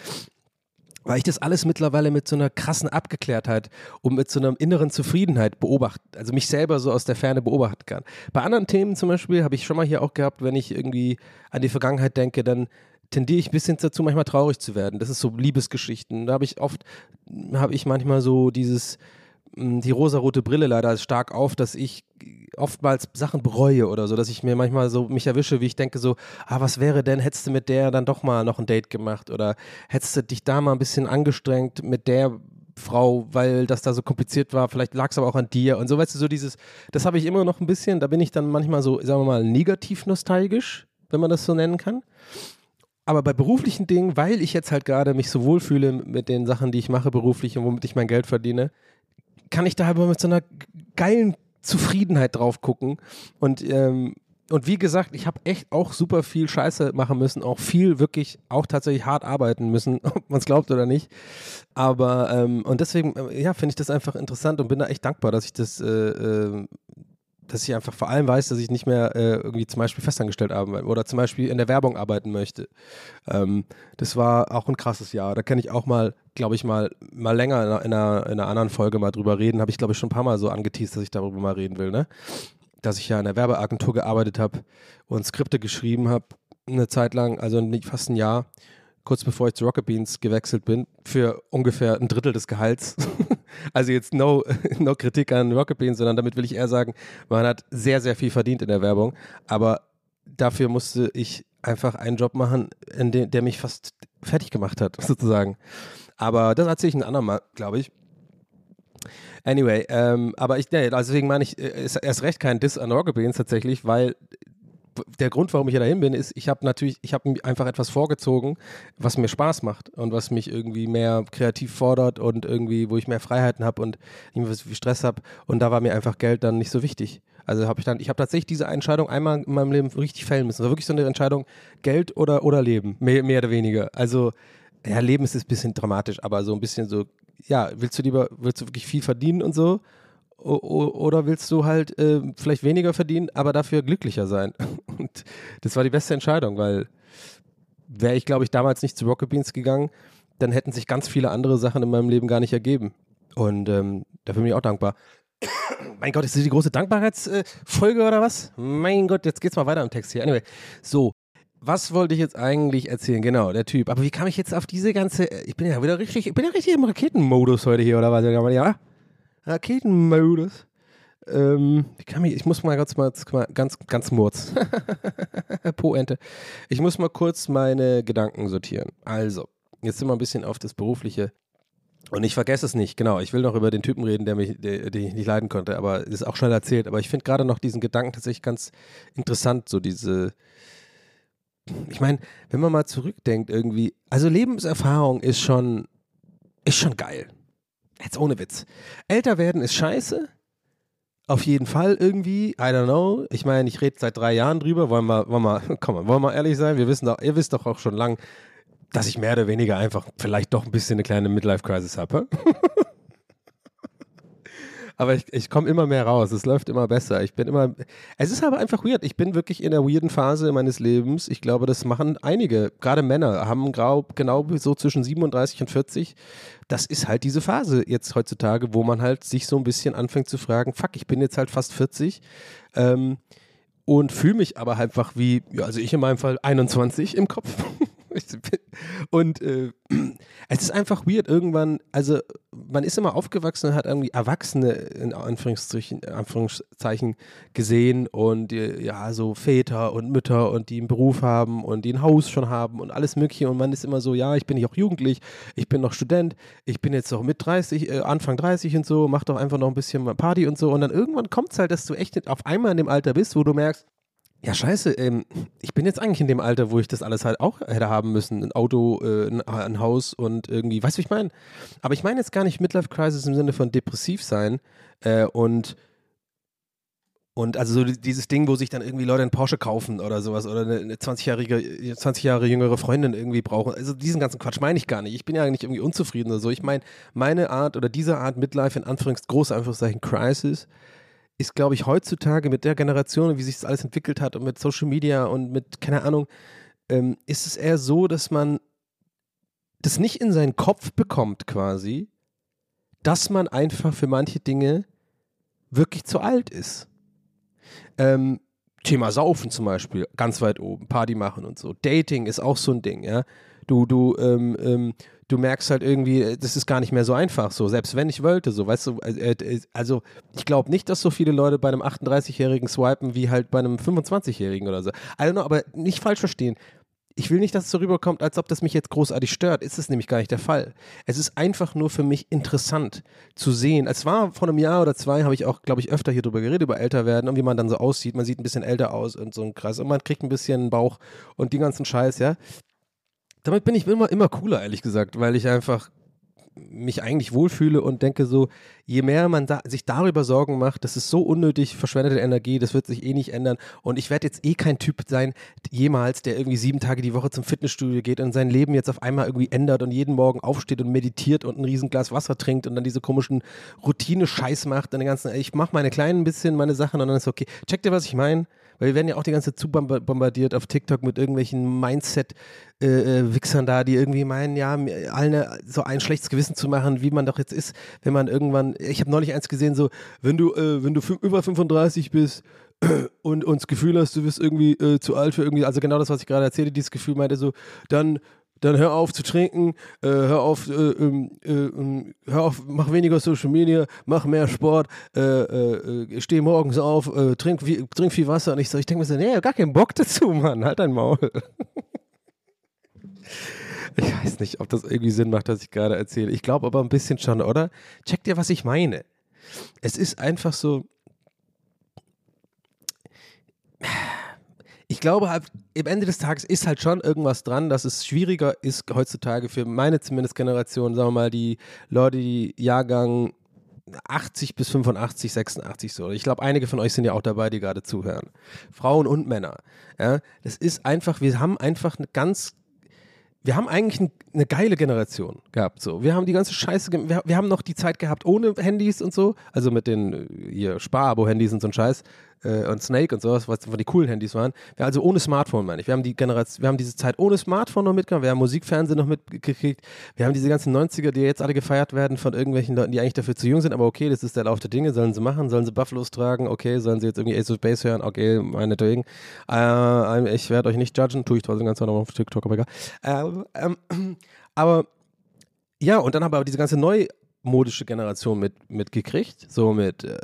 S2: weil ich das alles mittlerweile mit so einer krassen Abgeklärtheit und mit so einer inneren Zufriedenheit beobachten, also mich selber so aus der Ferne beobachten kann. Bei anderen Themen zum Beispiel habe ich schon mal hier auch gehabt, wenn ich irgendwie an die Vergangenheit denke, dann tendiere ich ein bisschen dazu, manchmal traurig zu werden. Das ist so Liebesgeschichten. Da habe ich oft, habe ich manchmal so dieses, die rosarote Brille leider stark auf, dass ich oftmals Sachen bereue oder so, dass ich mir manchmal so mich erwische, wie ich denke so, ah, was wäre denn, hättest du mit der dann doch mal noch ein Date gemacht oder hättest du dich da mal ein bisschen angestrengt mit der Frau, weil das da so kompliziert war, vielleicht lag es aber auch an dir und so, weißt du, so dieses, das habe ich immer noch ein bisschen, da bin ich dann manchmal so, sagen wir mal, negativ nostalgisch, wenn man das so nennen kann. Aber bei beruflichen Dingen, weil ich jetzt halt gerade mich so wohlfühle mit den Sachen, die ich mache beruflich und womit ich mein Geld verdiene, kann ich da halt mal mit so einer geilen Zufriedenheit drauf gucken. Und, ähm, und wie gesagt, ich habe echt auch super viel Scheiße machen müssen, auch viel wirklich auch tatsächlich hart arbeiten müssen, ob man es glaubt oder nicht. Aber ähm, und deswegen, äh, ja, finde ich das einfach interessant und bin da echt dankbar, dass ich das, äh, äh, dass ich einfach vor allem weiß, dass ich nicht mehr äh, irgendwie zum Beispiel festangestellt arbeiten oder zum Beispiel in der Werbung arbeiten möchte. Ähm, das war auch ein krasses Jahr. Da kann ich auch mal, glaube ich, mal, mal länger in einer, in, einer, in einer anderen Folge mal drüber reden. Habe ich, glaube ich, schon ein paar Mal so angeteased, dass ich darüber mal reden will, ne? Dass ich ja in der Werbeagentur gearbeitet habe und Skripte geschrieben habe, eine Zeit lang, also fast ein Jahr, kurz bevor ich zu Rocket Beans gewechselt bin, für ungefähr ein Drittel des Gehalts. also jetzt no, no Kritik an Rocket Beans, sondern damit will ich eher sagen, man hat sehr, sehr viel verdient in der Werbung, aber dafür musste ich einfach einen Job machen, in dem, der mich fast fertig gemacht hat, sozusagen. Aber das erzähle ich ein andermal, glaube ich. Anyway, ähm, aber ich, nee, also deswegen meine ich, äh, ist erst recht kein Diss an Rocket Beans tatsächlich, weil der Grund, warum ich ja dahin bin, ist, ich habe natürlich, ich habe einfach etwas vorgezogen, was mir Spaß macht und was mich irgendwie mehr kreativ fordert und irgendwie, wo ich mehr Freiheiten habe und nicht mehr so viel Stress habe. Und da war mir einfach Geld dann nicht so wichtig. Also habe ich dann, ich habe tatsächlich diese Entscheidung einmal in meinem Leben richtig fällen müssen. Das war wirklich so eine Entscheidung, Geld oder, oder Leben, mehr, mehr oder weniger. Also, ja, Leben ist ein bisschen dramatisch, aber so ein bisschen so, ja, willst du lieber, willst du wirklich viel verdienen und so? O- Oder willst du halt äh, vielleicht weniger verdienen, aber dafür glücklicher sein? Und das war die beste Entscheidung, weil wäre ich, glaube ich, damals nicht zu Rocket Beans gegangen, dann hätten sich ganz viele andere Sachen in meinem Leben gar nicht ergeben. Und ähm, dafür bin ich auch dankbar. mein Gott, ist das die große Dankbarkeitsfolge oder was? Mein Gott, jetzt geht's mal weiter im Text hier. Anyway, so. Was wollte ich jetzt eigentlich erzählen? Genau, der Typ. Aber wie kam ich jetzt auf diese ganze. Ich bin ja wieder richtig, ich bin ja richtig im Raketenmodus heute hier, oder was? Ja? Raketenmodus. Ähm, wie kam ich, ich muss mal ganz, ganz, ganz murz. Poente. Ich muss mal kurz meine Gedanken sortieren. Also, jetzt sind wir ein bisschen auf das Berufliche. Und ich vergesse es nicht, genau. Ich will noch über den Typen reden, der mich, den ich nicht leiden konnte, aber ist auch schnell erzählt. Aber ich finde gerade noch diesen Gedanken tatsächlich ganz interessant, so diese. Ich meine, wenn man mal zurückdenkt, irgendwie, also Lebenserfahrung ist schon, ist schon geil. Jetzt ohne Witz. Älter werden ist scheiße. Auf jeden Fall irgendwie. I don't know. Ich meine, ich rede seit drei Jahren drüber. Wollen wir, wollen wir, komm mal, wollen wir ehrlich sein? Wir wissen doch, ihr wisst doch auch schon lang, dass ich mehr oder weniger einfach vielleicht doch ein bisschen eine kleine Midlife-Crisis habe. aber ich, ich komme immer mehr raus. Es läuft immer besser. Ich bin immer. Es ist aber einfach weird. Ich bin wirklich in der weirden Phase meines Lebens. Ich glaube, das machen einige, gerade Männer, haben grau, genau so zwischen 37 und 40. Das ist halt diese Phase jetzt heutzutage, wo man halt sich so ein bisschen anfängt zu fragen: Fuck, ich bin jetzt halt fast 40. Ähm, und fühle mich aber einfach wie, ja, also ich in meinem Fall 21 im Kopf. und äh, es ist einfach weird. Irgendwann, also man ist immer aufgewachsen und hat irgendwie Erwachsene in Anführungszeichen, Anführungszeichen gesehen und ja, so Väter und Mütter und die einen Beruf haben und die ein Haus schon haben und alles Mögliche. Und man ist immer so, ja, ich bin nicht auch jugendlich, ich bin noch Student, ich bin jetzt noch mit 30, äh, Anfang 30 und so, mach doch einfach noch ein bisschen Party und so. Und dann irgendwann kommt es halt, dass du echt auf einmal in dem Alter bist, wo du merkst, ja, scheiße, ähm, ich bin jetzt eigentlich in dem Alter, wo ich das alles halt auch hätte haben müssen. Ein Auto, äh, ein, ein, Haus und irgendwie, weißt du, ich meine? Aber ich meine jetzt gar nicht Midlife Crisis im Sinne von depressiv sein äh, und und also so dieses Ding, wo sich dann irgendwie Leute einen Porsche kaufen oder sowas oder eine 20-jährige, 20 Jahre jüngere Freundin irgendwie brauchen. Also diesen ganzen Quatsch meine ich gar nicht. Ich bin ja nicht irgendwie unzufrieden oder so. Ich meine, meine Art oder diese Art Midlife in Anführungs, große Anführungszeichen Crisis ist, glaube ich, heutzutage mit der Generation, wie sich das alles entwickelt hat und mit Social Media und mit, keine Ahnung, ähm, ist es eher so, dass man das nicht in seinen Kopf bekommt quasi, dass man einfach für manche Dinge wirklich zu alt ist. Ähm, Thema Saufen zum Beispiel, ganz weit oben, Party machen und so. Dating ist auch so ein Ding, ja. Du, du, ähm, ähm, du merkst halt irgendwie, äh, das ist gar nicht mehr so einfach so, selbst wenn ich wollte, so, weißt du, äh, äh, also ich glaube nicht, dass so viele Leute bei einem 38-Jährigen swipen wie halt bei einem 25-Jährigen oder so. I don't know, aber nicht falsch verstehen. Ich will nicht, dass es so rüberkommt, als ob das mich jetzt großartig stört. Ist es nämlich gar nicht der Fall. Es ist einfach nur für mich interessant zu sehen. Es war vor einem Jahr oder zwei, habe ich auch, glaube ich, öfter hier drüber geredet, über älter werden und wie man dann so aussieht. Man sieht ein bisschen älter aus und so ein Kreis und man kriegt ein bisschen Bauch und den ganzen Scheiß, ja damit bin ich immer, immer cooler, ehrlich gesagt, weil ich einfach mich eigentlich wohlfühle und denke so, je mehr man da, sich darüber Sorgen macht, das ist so unnötig verschwendete Energie, das wird sich eh nicht ändern und ich werde jetzt eh kein Typ sein, jemals, der irgendwie sieben Tage die Woche zum Fitnessstudio geht und sein Leben jetzt auf einmal irgendwie ändert und jeden Morgen aufsteht und meditiert und ein Riesenglas Wasser trinkt und dann diese komischen Routine-Scheiß macht und den ganzen, ich mache meine kleinen bisschen meine Sachen und dann ist okay. Checkt ihr, was ich meine? Weil wir werden ja auch die ganze Zeit zu bombardiert auf TikTok mit irgendwelchen Mindset-Wichsern äh, äh da, die irgendwie meinen, ja, allen so ein schlechtes Gewissen zu machen, wie man doch jetzt ist, wenn man irgendwann, ich habe neulich eins gesehen, so, wenn du, äh, wenn du über 35 bist, und, und das Gefühl hast, du bist irgendwie äh, zu alt für irgendwie, also genau das, was ich gerade erzählte, dieses Gefühl meinte so, dann dann hör auf zu trinken, äh, hör auf, äh, ähm, äh, ähm, hör auf, mach weniger Social Media, mach mehr Sport, äh, äh, steh morgens auf, äh, trink, viel, trink viel Wasser. Und ich so, ich denke mir so, nee, gar keinen Bock dazu, Mann, halt dein Maul. ich weiß nicht, ob das irgendwie Sinn macht, was ich gerade erzähle. Ich glaube aber ein bisschen schon, oder? Check dir, was ich meine. Es ist einfach so, ich glaube halt, im Ende des Tages ist halt schon irgendwas dran, dass es schwieriger ist heutzutage für meine zumindest Generation, sagen wir mal, die Leute, die Jahrgang 80 bis 85, 86 so. Ich glaube, einige von euch sind ja auch dabei, die gerade zuhören. Frauen und Männer. Ja, das ist einfach, wir haben einfach eine ganz wir haben eigentlich ein, eine geile Generation gehabt. So. Wir haben die ganze Scheiße, wir, wir, haben noch die Zeit gehabt ohne Handys und so, also mit den äh, hier Sparabo-Handys und so ein Scheiß äh, und Snake und sowas, was die coolen Handys waren. Wir also ohne Smartphone, meine ich. Wir haben die Generation, wir haben diese Zeit ohne Smartphone noch mitgenommen, wir haben Musikfernsehen noch mitgekriegt, wir haben diese ganzen 90er, die jetzt alle gefeiert werden von irgendwelchen Leuten, die eigentlich dafür zu jung sind, aber okay, das ist der Lauf der Dinge, sollen sie machen, sollen sie Buffalos tragen, okay, sollen sie jetzt irgendwie Ace of Base hören, okay, meinetwegen. Äh, ich werde euch nicht judgen, tue ich trotzdem ganz normal auf TikTok, aber egal. Äh, ähm, aber ja, und dann aber diese ganze neue modische Generation mit, mitgekriegt, so mit äh,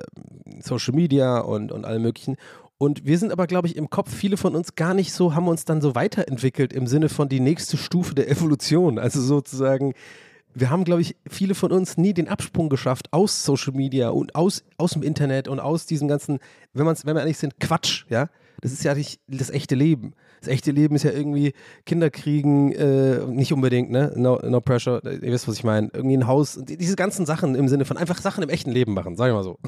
S2: Social Media und, und allem möglichen. Und wir sind aber, glaube ich, im Kopf, viele von uns gar nicht so, haben uns dann so weiterentwickelt im Sinne von die nächste Stufe der Evolution. Also sozusagen, wir haben, glaube ich, viele von uns nie den Absprung geschafft aus Social Media und aus, aus dem Internet und aus diesem ganzen, wenn, man's, wenn wir ehrlich sind, Quatsch, ja. Das ist ja nicht das echte Leben. Das echte Leben ist ja irgendwie Kinder kriegen, äh, nicht unbedingt, ne? No, no pressure, ihr wisst, was ich meine. Irgendwie ein Haus, diese ganzen Sachen im Sinne von einfach Sachen im echten Leben machen, sag ich mal so.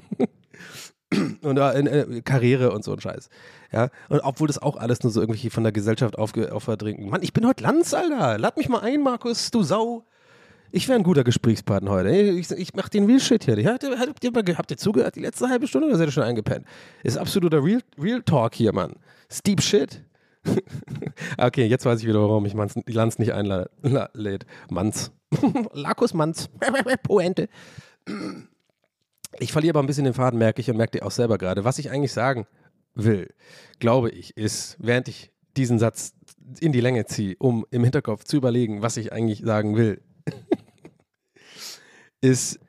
S2: und äh, Karriere und so ein Scheiß. Ja, und obwohl das auch alles nur so irgendwie von der Gesellschaft aufverdrängt. Mann, ich bin heute Lanz, Alter. Lad mich mal ein, Markus, du Sau. Ich wäre ein guter Gesprächspartner heute. Ich, ich mach den Real Shit hier. Habt ihr, habt, ihr, habt ihr zugehört die letzte halbe Stunde oder seid ihr schon eingepennt? Ist absoluter Real, Real Talk hier, Mann. Steep Shit. okay, jetzt weiß ich wieder, warum ich Manz, Lanz nicht einlädt. Manz. Lakus Manz. Poente. Ich verliere aber ein bisschen den Faden, merke ich und merke ihr auch selber gerade. Was ich eigentlich sagen will, glaube ich, ist, während ich diesen Satz in die Länge ziehe, um im Hinterkopf zu überlegen, was ich eigentlich sagen will, ist,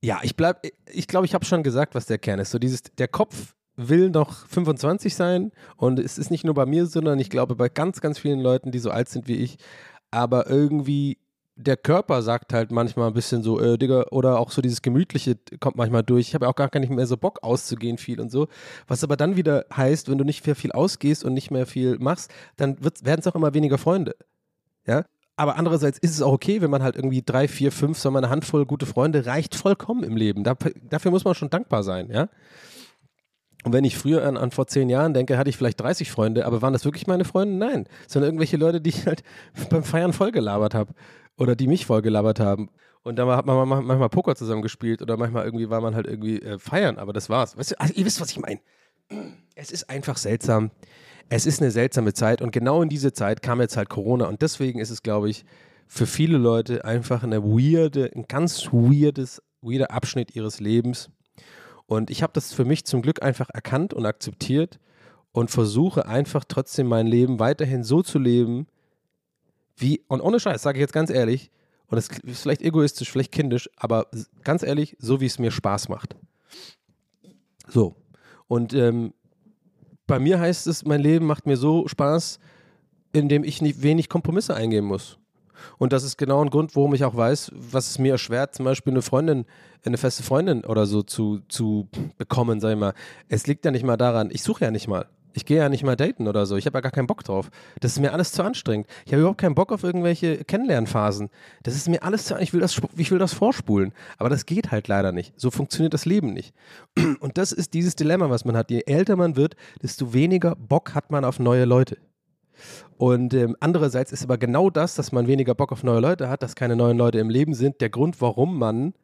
S2: ja, ich bleib, ich glaube, ich habe schon gesagt, was der Kern ist. So dieses, der Kopf will noch 25 sein und es ist nicht nur bei mir, sondern ich glaube bei ganz, ganz vielen Leuten, die so alt sind wie ich, aber irgendwie der Körper sagt halt manchmal ein bisschen so, äh, Digga, oder auch so dieses Gemütliche kommt manchmal durch. Ich habe auch gar nicht mehr so Bock auszugehen viel und so. Was aber dann wieder heißt, wenn du nicht mehr viel ausgehst und nicht mehr viel machst, dann werden es auch immer weniger Freunde. Ja? Aber andererseits ist es auch okay, wenn man halt irgendwie drei, vier, fünf, so eine Handvoll gute Freunde reicht vollkommen im Leben. dafür muss man schon dankbar sein, ja. Und wenn ich früher an, an, vor zehn Jahren denke, hatte ich vielleicht 30 Freunde, aber waren das wirklich meine Freunde? Nein, sondern irgendwelche Leute, die ich halt beim Feiern vollgelabert habe oder die mich vollgelabert haben. Und da hat man manchmal Poker zusammen gespielt oder manchmal irgendwie war man halt irgendwie äh, feiern, aber das war's. Weißt du, also ihr wisst, was ich meine. Es ist einfach seltsam. Es ist eine seltsame Zeit und genau in diese Zeit kam jetzt halt Corona und deswegen ist es, glaube ich, für viele Leute einfach eine weirde, ein ganz weirdes, weirder Abschnitt ihres Lebens. Und ich habe das für mich zum Glück einfach erkannt und akzeptiert und versuche einfach trotzdem mein Leben weiterhin so zu leben, wie, und ohne Scheiß, sage ich jetzt ganz ehrlich, und es ist vielleicht egoistisch, vielleicht kindisch, aber ganz ehrlich, so wie es mir Spaß macht. So. Und ähm, bei mir heißt es, mein Leben macht mir so Spaß, indem ich nicht wenig Kompromisse eingehen muss. Und das ist genau ein Grund, warum ich auch weiß, was es mir erschwert, zum Beispiel eine Freundin, eine feste Freundin oder so zu, zu bekommen, sag ich mal. Es liegt ja nicht mal daran, ich suche ja nicht mal. Ich gehe ja nicht mal daten oder so. Ich habe ja gar keinen Bock drauf. Das ist mir alles zu anstrengend. Ich habe überhaupt keinen Bock auf irgendwelche Kennenlernphasen. Das ist mir alles zu ich will das ich will das vorspulen, aber das geht halt leider nicht. So funktioniert das Leben nicht. Und das ist dieses Dilemma, was man hat. Je älter man wird, desto weniger Bock hat man auf neue Leute. Und ähm, andererseits ist aber genau das, dass man weniger Bock auf neue Leute hat, dass keine neuen Leute im Leben sind, der Grund, warum man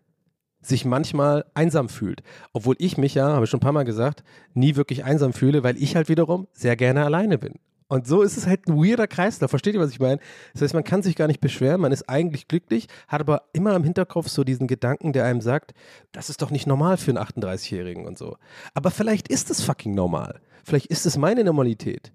S2: sich manchmal einsam fühlt. Obwohl ich mich ja, habe ich schon ein paar Mal gesagt, nie wirklich einsam fühle, weil ich halt wiederum sehr gerne alleine bin. Und so ist es halt ein weirder Kreislauf. Versteht ihr, was ich meine? Das heißt, man kann sich gar nicht beschweren, man ist eigentlich glücklich, hat aber immer im Hinterkopf so diesen Gedanken, der einem sagt, das ist doch nicht normal für einen 38-Jährigen und so. Aber vielleicht ist es fucking normal. Vielleicht ist es meine Normalität.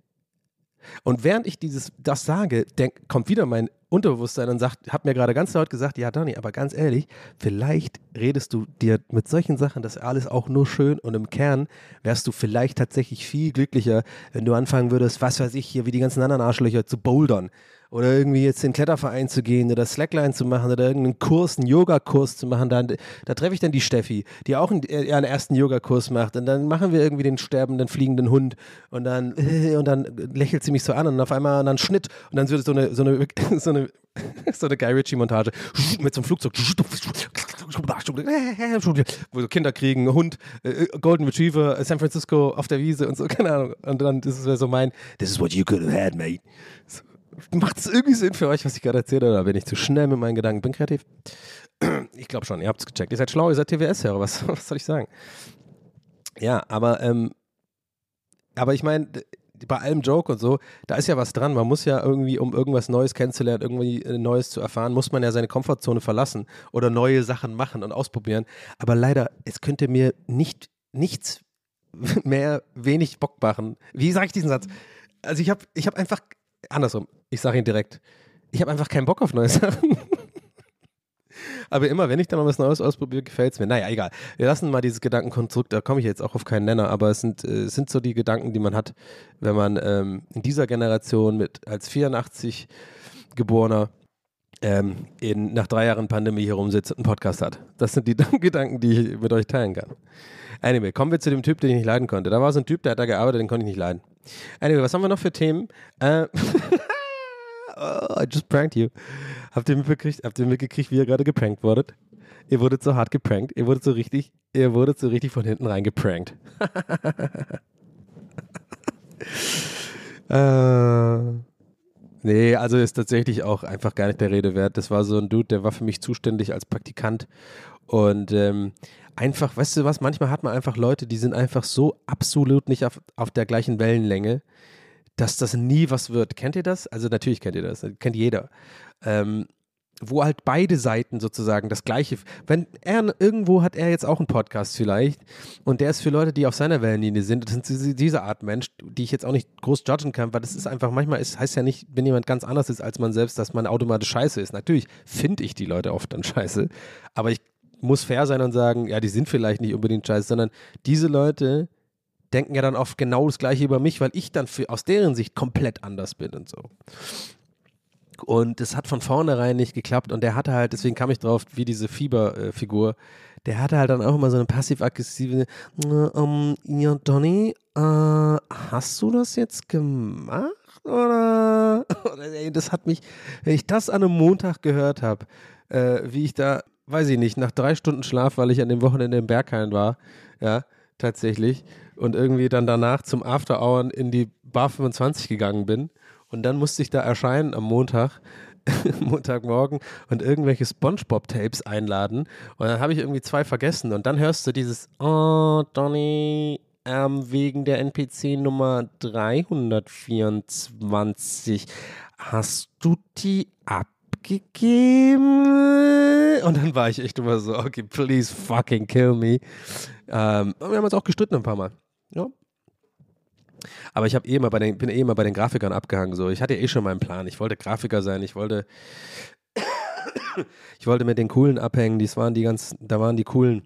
S2: Und während ich dieses, das sage, denk, kommt wieder mein Unterbewusstsein und sagt, hat mir gerade ganz laut gesagt, ja, Dani, aber ganz ehrlich, vielleicht redest du dir mit solchen Sachen, das alles auch nur schön und im Kern wärst du vielleicht tatsächlich viel glücklicher, wenn du anfangen würdest, was weiß ich, hier wie die ganzen anderen Arschlöcher zu bouldern oder irgendwie jetzt in den Kletterverein zu gehen oder Slackline zu machen oder irgendeinen Kurs, einen Yogakurs zu machen, dann, da treffe ich dann die Steffi, die auch einen, äh, ersten Yogakurs macht und dann machen wir irgendwie den sterbenden, fliegenden Hund und dann, äh, und dann lächelt sie mich so an und auf einmal dann Schnitt und dann wird so eine, so eine, so eine, so eine Guy Ritchie-Montage mit so einem Flugzeug wo Kinder kriegen, Hund, äh, Golden Retriever, San Francisco auf der Wiese und so, keine Ahnung. Und dann das ist so mein, this is what you could have had, mate. So. Macht es irgendwie Sinn für euch, was ich gerade erzähle, oder bin ich zu schnell mit meinen Gedanken? Bin kreativ? Ich glaube schon, ihr habt es gecheckt. Ihr seid schlau, ihr seid TWS-Hörer, was, was soll ich sagen? Ja, aber, ähm, aber ich meine, bei allem Joke und so, da ist ja was dran. Man muss ja irgendwie, um irgendwas Neues kennenzulernen, irgendwie äh, Neues zu erfahren, muss man ja seine Komfortzone verlassen oder neue Sachen machen und ausprobieren. Aber leider, es könnte mir nicht nichts mehr wenig Bock machen. Wie sage ich diesen Satz? Also ich habe ich hab einfach andersrum, ich sage ihn direkt, ich habe einfach keinen Bock auf neue Sachen. Aber immer, wenn ich dann mal was Neues ausprobiere, gefällt es mir. Naja, egal. Wir lassen mal dieses Gedankenkonstrukt, da komme ich jetzt auch auf keinen Nenner, aber es sind, äh, sind so die Gedanken, die man hat, wenn man ähm, in dieser Generation mit als 84 Geborener ähm, in, nach drei Jahren Pandemie hier rumsitzt und einen Podcast hat. Das sind die Gedanken, die ich mit euch teilen kann. Anyway, kommen wir zu dem Typ, den ich nicht leiden konnte. Da war so ein Typ, der hat da gearbeitet, den konnte ich nicht leiden. Anyway, was haben wir noch für Themen? Äh, oh, I just pranked you. Habt ihr mitgekriegt, habt ihr mitgekriegt wie ihr gerade geprankt wurdet? Ihr wurdet so hart geprankt. Ihr wurdet so richtig, ihr wurdet so richtig von hinten rein geprankt. äh, nee, also ist tatsächlich auch einfach gar nicht der Rede wert. Das war so ein Dude, der war für mich zuständig als Praktikant. Und ähm, einfach, weißt du was, manchmal hat man einfach Leute, die sind einfach so absolut nicht auf, auf der gleichen Wellenlänge, dass das nie was wird. Kennt ihr das? Also natürlich kennt ihr das, kennt jeder. Ähm, wo halt beide Seiten sozusagen das gleiche, wenn er irgendwo hat er jetzt auch einen Podcast vielleicht und der ist für Leute, die auf seiner Wellenlinie sind, das sind diese, Art Mensch, die ich jetzt auch nicht groß judgen kann, weil das ist einfach, manchmal ist, heißt ja nicht, wenn jemand ganz anders ist als man selbst, dass man automatisch scheiße ist. Natürlich finde ich die Leute oft dann scheiße, aber ich muss fair sein und sagen, ja, die sind vielleicht nicht unbedingt scheiße, sondern diese Leute denken ja dann oft genau das Gleiche über mich, weil ich dann für, aus deren Sicht komplett anders bin und so. Und es hat von vornherein nicht geklappt und der hatte halt, deswegen kam ich drauf, wie diese Fieberfigur, der hatte halt dann auch immer so eine passiv-aggressive, ähm, ja, Donny, äh, hast du das jetzt gemacht? Oder? oder ey, das hat mich, wenn ich das an einem Montag gehört habe, äh, wie ich da, weiß ich nicht, nach drei Stunden Schlaf, weil ich an dem Wochenende im Berghain war, ja, tatsächlich, und irgendwie dann danach zum After Hour in die Bar 25 gegangen bin und dann musste ich da erscheinen am Montag, Montagmorgen und irgendwelche Spongebob-Tapes einladen. Und dann habe ich irgendwie zwei vergessen. Und dann hörst du dieses, oh, Donny, ähm, wegen der NPC Nummer 324. Hast du die abgegeben? Und dann war ich echt immer so, okay, please fucking kill me. Ähm, wir haben uns auch gestritten ein paar Mal. Ja, aber ich eh immer bei den, bin eh immer bei den Grafikern abgehangen. So. Ich hatte eh schon meinen Plan. Ich wollte Grafiker sein. Ich wollte, ich wollte mit den Coolen abhängen. Dies waren die ganz, da waren die Coolen.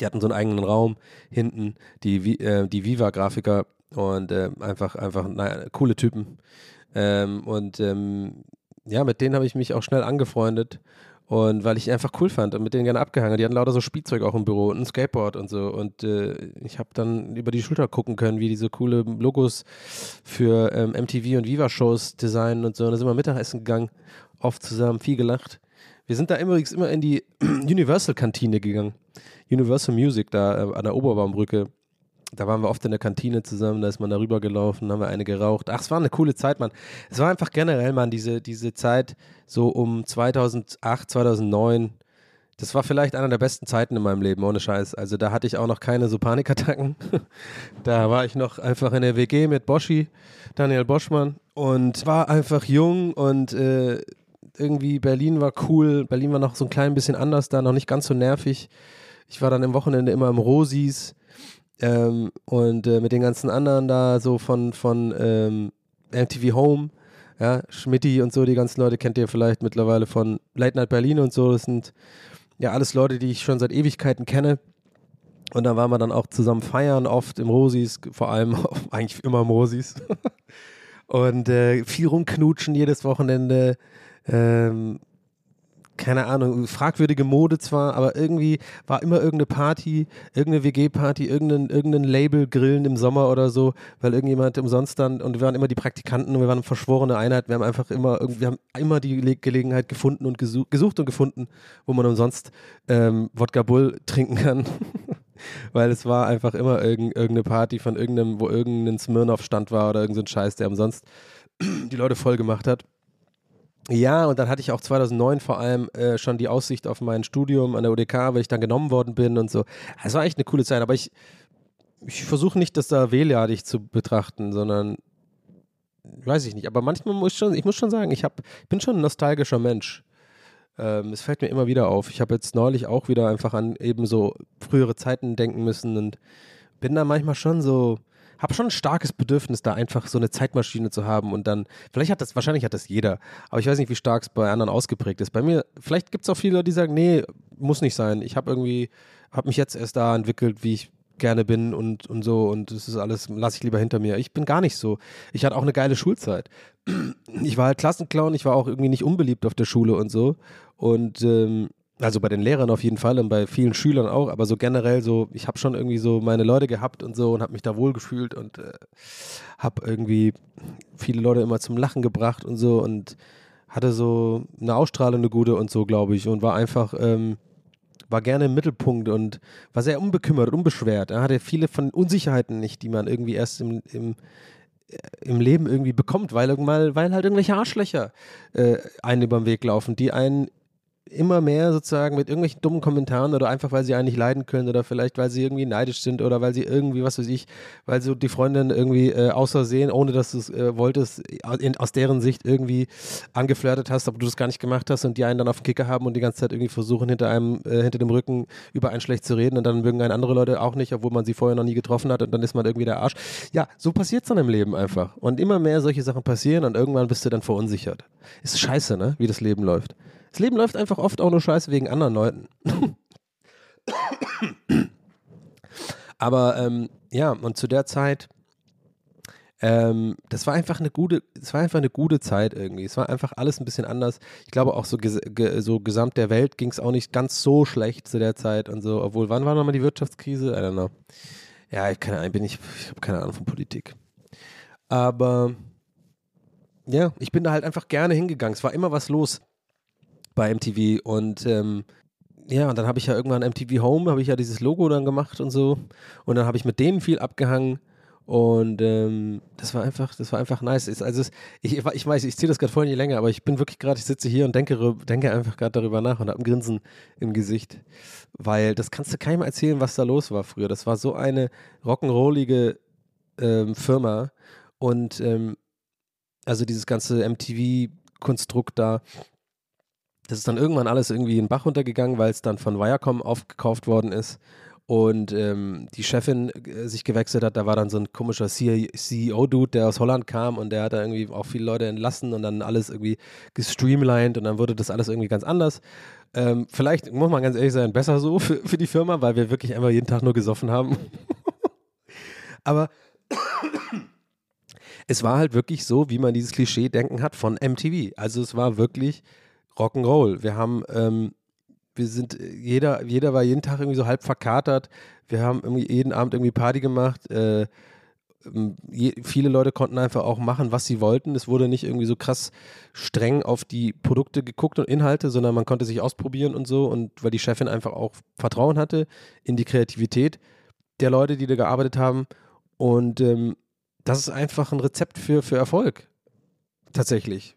S2: Die hatten so einen eigenen Raum hinten, die, äh, die Viva-Grafiker und äh, einfach, einfach na, coole Typen. Ähm, und ähm, ja, mit denen habe ich mich auch schnell angefreundet und weil ich einfach cool fand und mit denen gerne abgehangen. Die hatten lauter so Spielzeug auch im Büro und ein Skateboard und so. Und äh, ich habe dann über die Schulter gucken können, wie diese coole Logos für ähm, MTV und Viva-Shows designen und so. Und da sind wir Mittagessen gegangen, oft zusammen, viel gelacht. Wir sind da übrigens immer in die Universal-Kantine gegangen. Universal Music da äh, an der Oberbaumbrücke da waren wir oft in der Kantine zusammen, da ist man da rüber gelaufen, haben wir eine geraucht. Ach, es war eine coole Zeit, Mann. Es war einfach generell, Mann, diese, diese Zeit so um 2008, 2009. Das war vielleicht einer der besten Zeiten in meinem Leben, ohne Scheiß. Also da hatte ich auch noch keine so Panikattacken. da war ich noch einfach in der WG mit Boschi, Daniel Boschmann und war einfach jung und äh, irgendwie Berlin war cool. Berlin war noch so ein klein bisschen anders da, noch nicht ganz so nervig. Ich war dann im Wochenende immer im Rosis ähm, und äh, mit den ganzen anderen da so von, von ähm, MTV Home, ja, Schmidti und so, die ganzen Leute kennt ihr vielleicht mittlerweile von Late Night Berlin und so. Das sind ja alles Leute, die ich schon seit Ewigkeiten kenne. Und da waren wir dann auch zusammen feiern, oft im Rosis, vor allem eigentlich immer im Rosis. und äh, viel rumknutschen jedes Wochenende. Ähm, keine Ahnung, fragwürdige Mode zwar, aber irgendwie war immer irgendeine Party, irgendeine WG-Party, irgendein, irgendein Label grillen im Sommer oder so, weil irgendjemand umsonst dann, und wir waren immer die Praktikanten und wir waren eine verschworene Einheit, wir haben einfach immer, wir haben immer die Gelegenheit gefunden und gesucht, gesucht und gefunden, wo man umsonst ähm, Wodka Bull trinken kann. weil es war einfach immer irgendeine Party von irgendeinem, wo irgendein Smirnoff-Stand war oder irgendein Scheiß, der umsonst die Leute voll gemacht hat. Ja, und dann hatte ich auch 2009 vor allem äh, schon die Aussicht auf mein Studium an der UDK, weil ich dann genommen worden bin und so. Es war echt eine coole Zeit, aber ich, ich versuche nicht, das da wehleidig zu betrachten, sondern weiß ich nicht. Aber manchmal muss ich schon, ich muss schon sagen, ich, hab, bin schon ein nostalgischer Mensch. Ähm, es fällt mir immer wieder auf. Ich habe jetzt neulich auch wieder einfach an eben so frühere Zeiten denken müssen und bin da manchmal schon so, habe schon ein starkes Bedürfnis, da einfach so eine Zeitmaschine zu haben und dann, vielleicht hat das, wahrscheinlich hat das jeder, aber ich weiß nicht, wie stark es bei anderen ausgeprägt ist. Bei mir, vielleicht gibt es auch viele, die sagen, nee, muss nicht sein. Ich habe irgendwie, habe mich jetzt erst da entwickelt, wie ich gerne bin und, und so und das ist alles, lasse ich lieber hinter mir. Ich bin gar nicht so. Ich hatte auch eine geile Schulzeit. Ich war halt Klassenclown, ich war auch irgendwie nicht unbeliebt auf der Schule und so und ähm, also bei den Lehrern auf jeden Fall und bei vielen Schülern auch, aber so generell so, ich habe schon irgendwie so meine Leute gehabt und so und habe mich da wohl gefühlt und äh, habe irgendwie viele Leute immer zum Lachen gebracht und so und hatte so eine Ausstrahlung, eine gute und so, glaube ich, und war einfach, ähm, war gerne im Mittelpunkt und war sehr unbekümmert, unbeschwert. Er hatte viele von Unsicherheiten nicht, die man irgendwie erst im, im, äh, im Leben irgendwie bekommt, weil, weil halt irgendwelche Arschlöcher äh, einen über den Weg laufen, die einen immer mehr sozusagen mit irgendwelchen dummen Kommentaren oder einfach, weil sie einen nicht leiden können oder vielleicht, weil sie irgendwie neidisch sind oder weil sie irgendwie, was weiß ich, weil so die Freundin irgendwie äh, außersehen, ohne dass du es äh, wolltest, in, aus deren Sicht irgendwie angeflirtet hast, aber du das gar nicht gemacht hast und die einen dann auf den Kicker haben und die ganze Zeit irgendwie versuchen, hinter einem, äh, hinter dem Rücken über einen schlecht zu reden und dann mögen einen andere Leute auch nicht, obwohl man sie vorher noch nie getroffen hat und dann ist man irgendwie der Arsch. Ja, so passiert es dann im Leben einfach. Und immer mehr solche Sachen passieren und irgendwann bist du dann verunsichert. Ist scheiße, ne? Wie das Leben läuft. Das Leben läuft einfach oft auch nur scheiße wegen anderen Leuten. Aber ähm, ja, und zu der Zeit, ähm, das war einfach eine gute, es war einfach eine gute Zeit irgendwie. Es war einfach alles ein bisschen anders. Ich glaube auch so, ges ge so gesamt der Welt ging es auch nicht ganz so schlecht zu der Zeit und so. Obwohl, wann war nochmal die Wirtschaftskrise? I don't know. Ja, ich, keine Ahnung, bin ich, ich habe keine Ahnung von Politik. Aber ja, ich bin da halt einfach gerne hingegangen. Es war immer was los bei MTV und ähm, ja, und dann habe ich ja irgendwann MTV Home, habe ich ja dieses Logo dann gemacht und so und dann habe ich mit denen viel abgehangen und ähm, das war einfach, das war einfach nice. Also es, ich, ich weiß, ich ziehe das gerade voll nicht länger, aber ich bin wirklich gerade, ich sitze hier und denke, denke einfach gerade darüber nach und habe ein Grinsen im Gesicht, weil das kannst du keinem erzählen, was da los war früher. Das war so eine rock'n'rollige ähm, Firma und ähm, also dieses ganze MTV-Konstrukt da das ist dann irgendwann alles irgendwie in den Bach runtergegangen, weil es dann von Viacom aufgekauft worden ist und ähm, die Chefin äh, sich gewechselt hat. Da war dann so ein komischer CEO-Dude, der aus Holland kam und der hat da irgendwie auch viele Leute entlassen und dann alles irgendwie gestreamlined und dann wurde das alles irgendwie ganz anders. Ähm, vielleicht muss man ganz ehrlich sein, besser so für, für die Firma, weil wir wirklich einfach jeden Tag nur gesoffen haben. Aber es war halt wirklich so, wie man dieses Klischee-Denken hat von MTV. Also es war wirklich Rock'n'Roll. Wir haben, ähm, wir sind, jeder, jeder war jeden Tag irgendwie so halb verkatert. Wir haben irgendwie jeden Abend irgendwie Party gemacht. Äh, je, viele Leute konnten einfach auch machen, was sie wollten. Es wurde nicht irgendwie so krass streng auf die Produkte geguckt und Inhalte, sondern man konnte sich ausprobieren und so. Und weil die Chefin einfach auch Vertrauen hatte in die Kreativität der Leute, die da gearbeitet haben. Und ähm, das ist einfach ein Rezept für, für Erfolg. Tatsächlich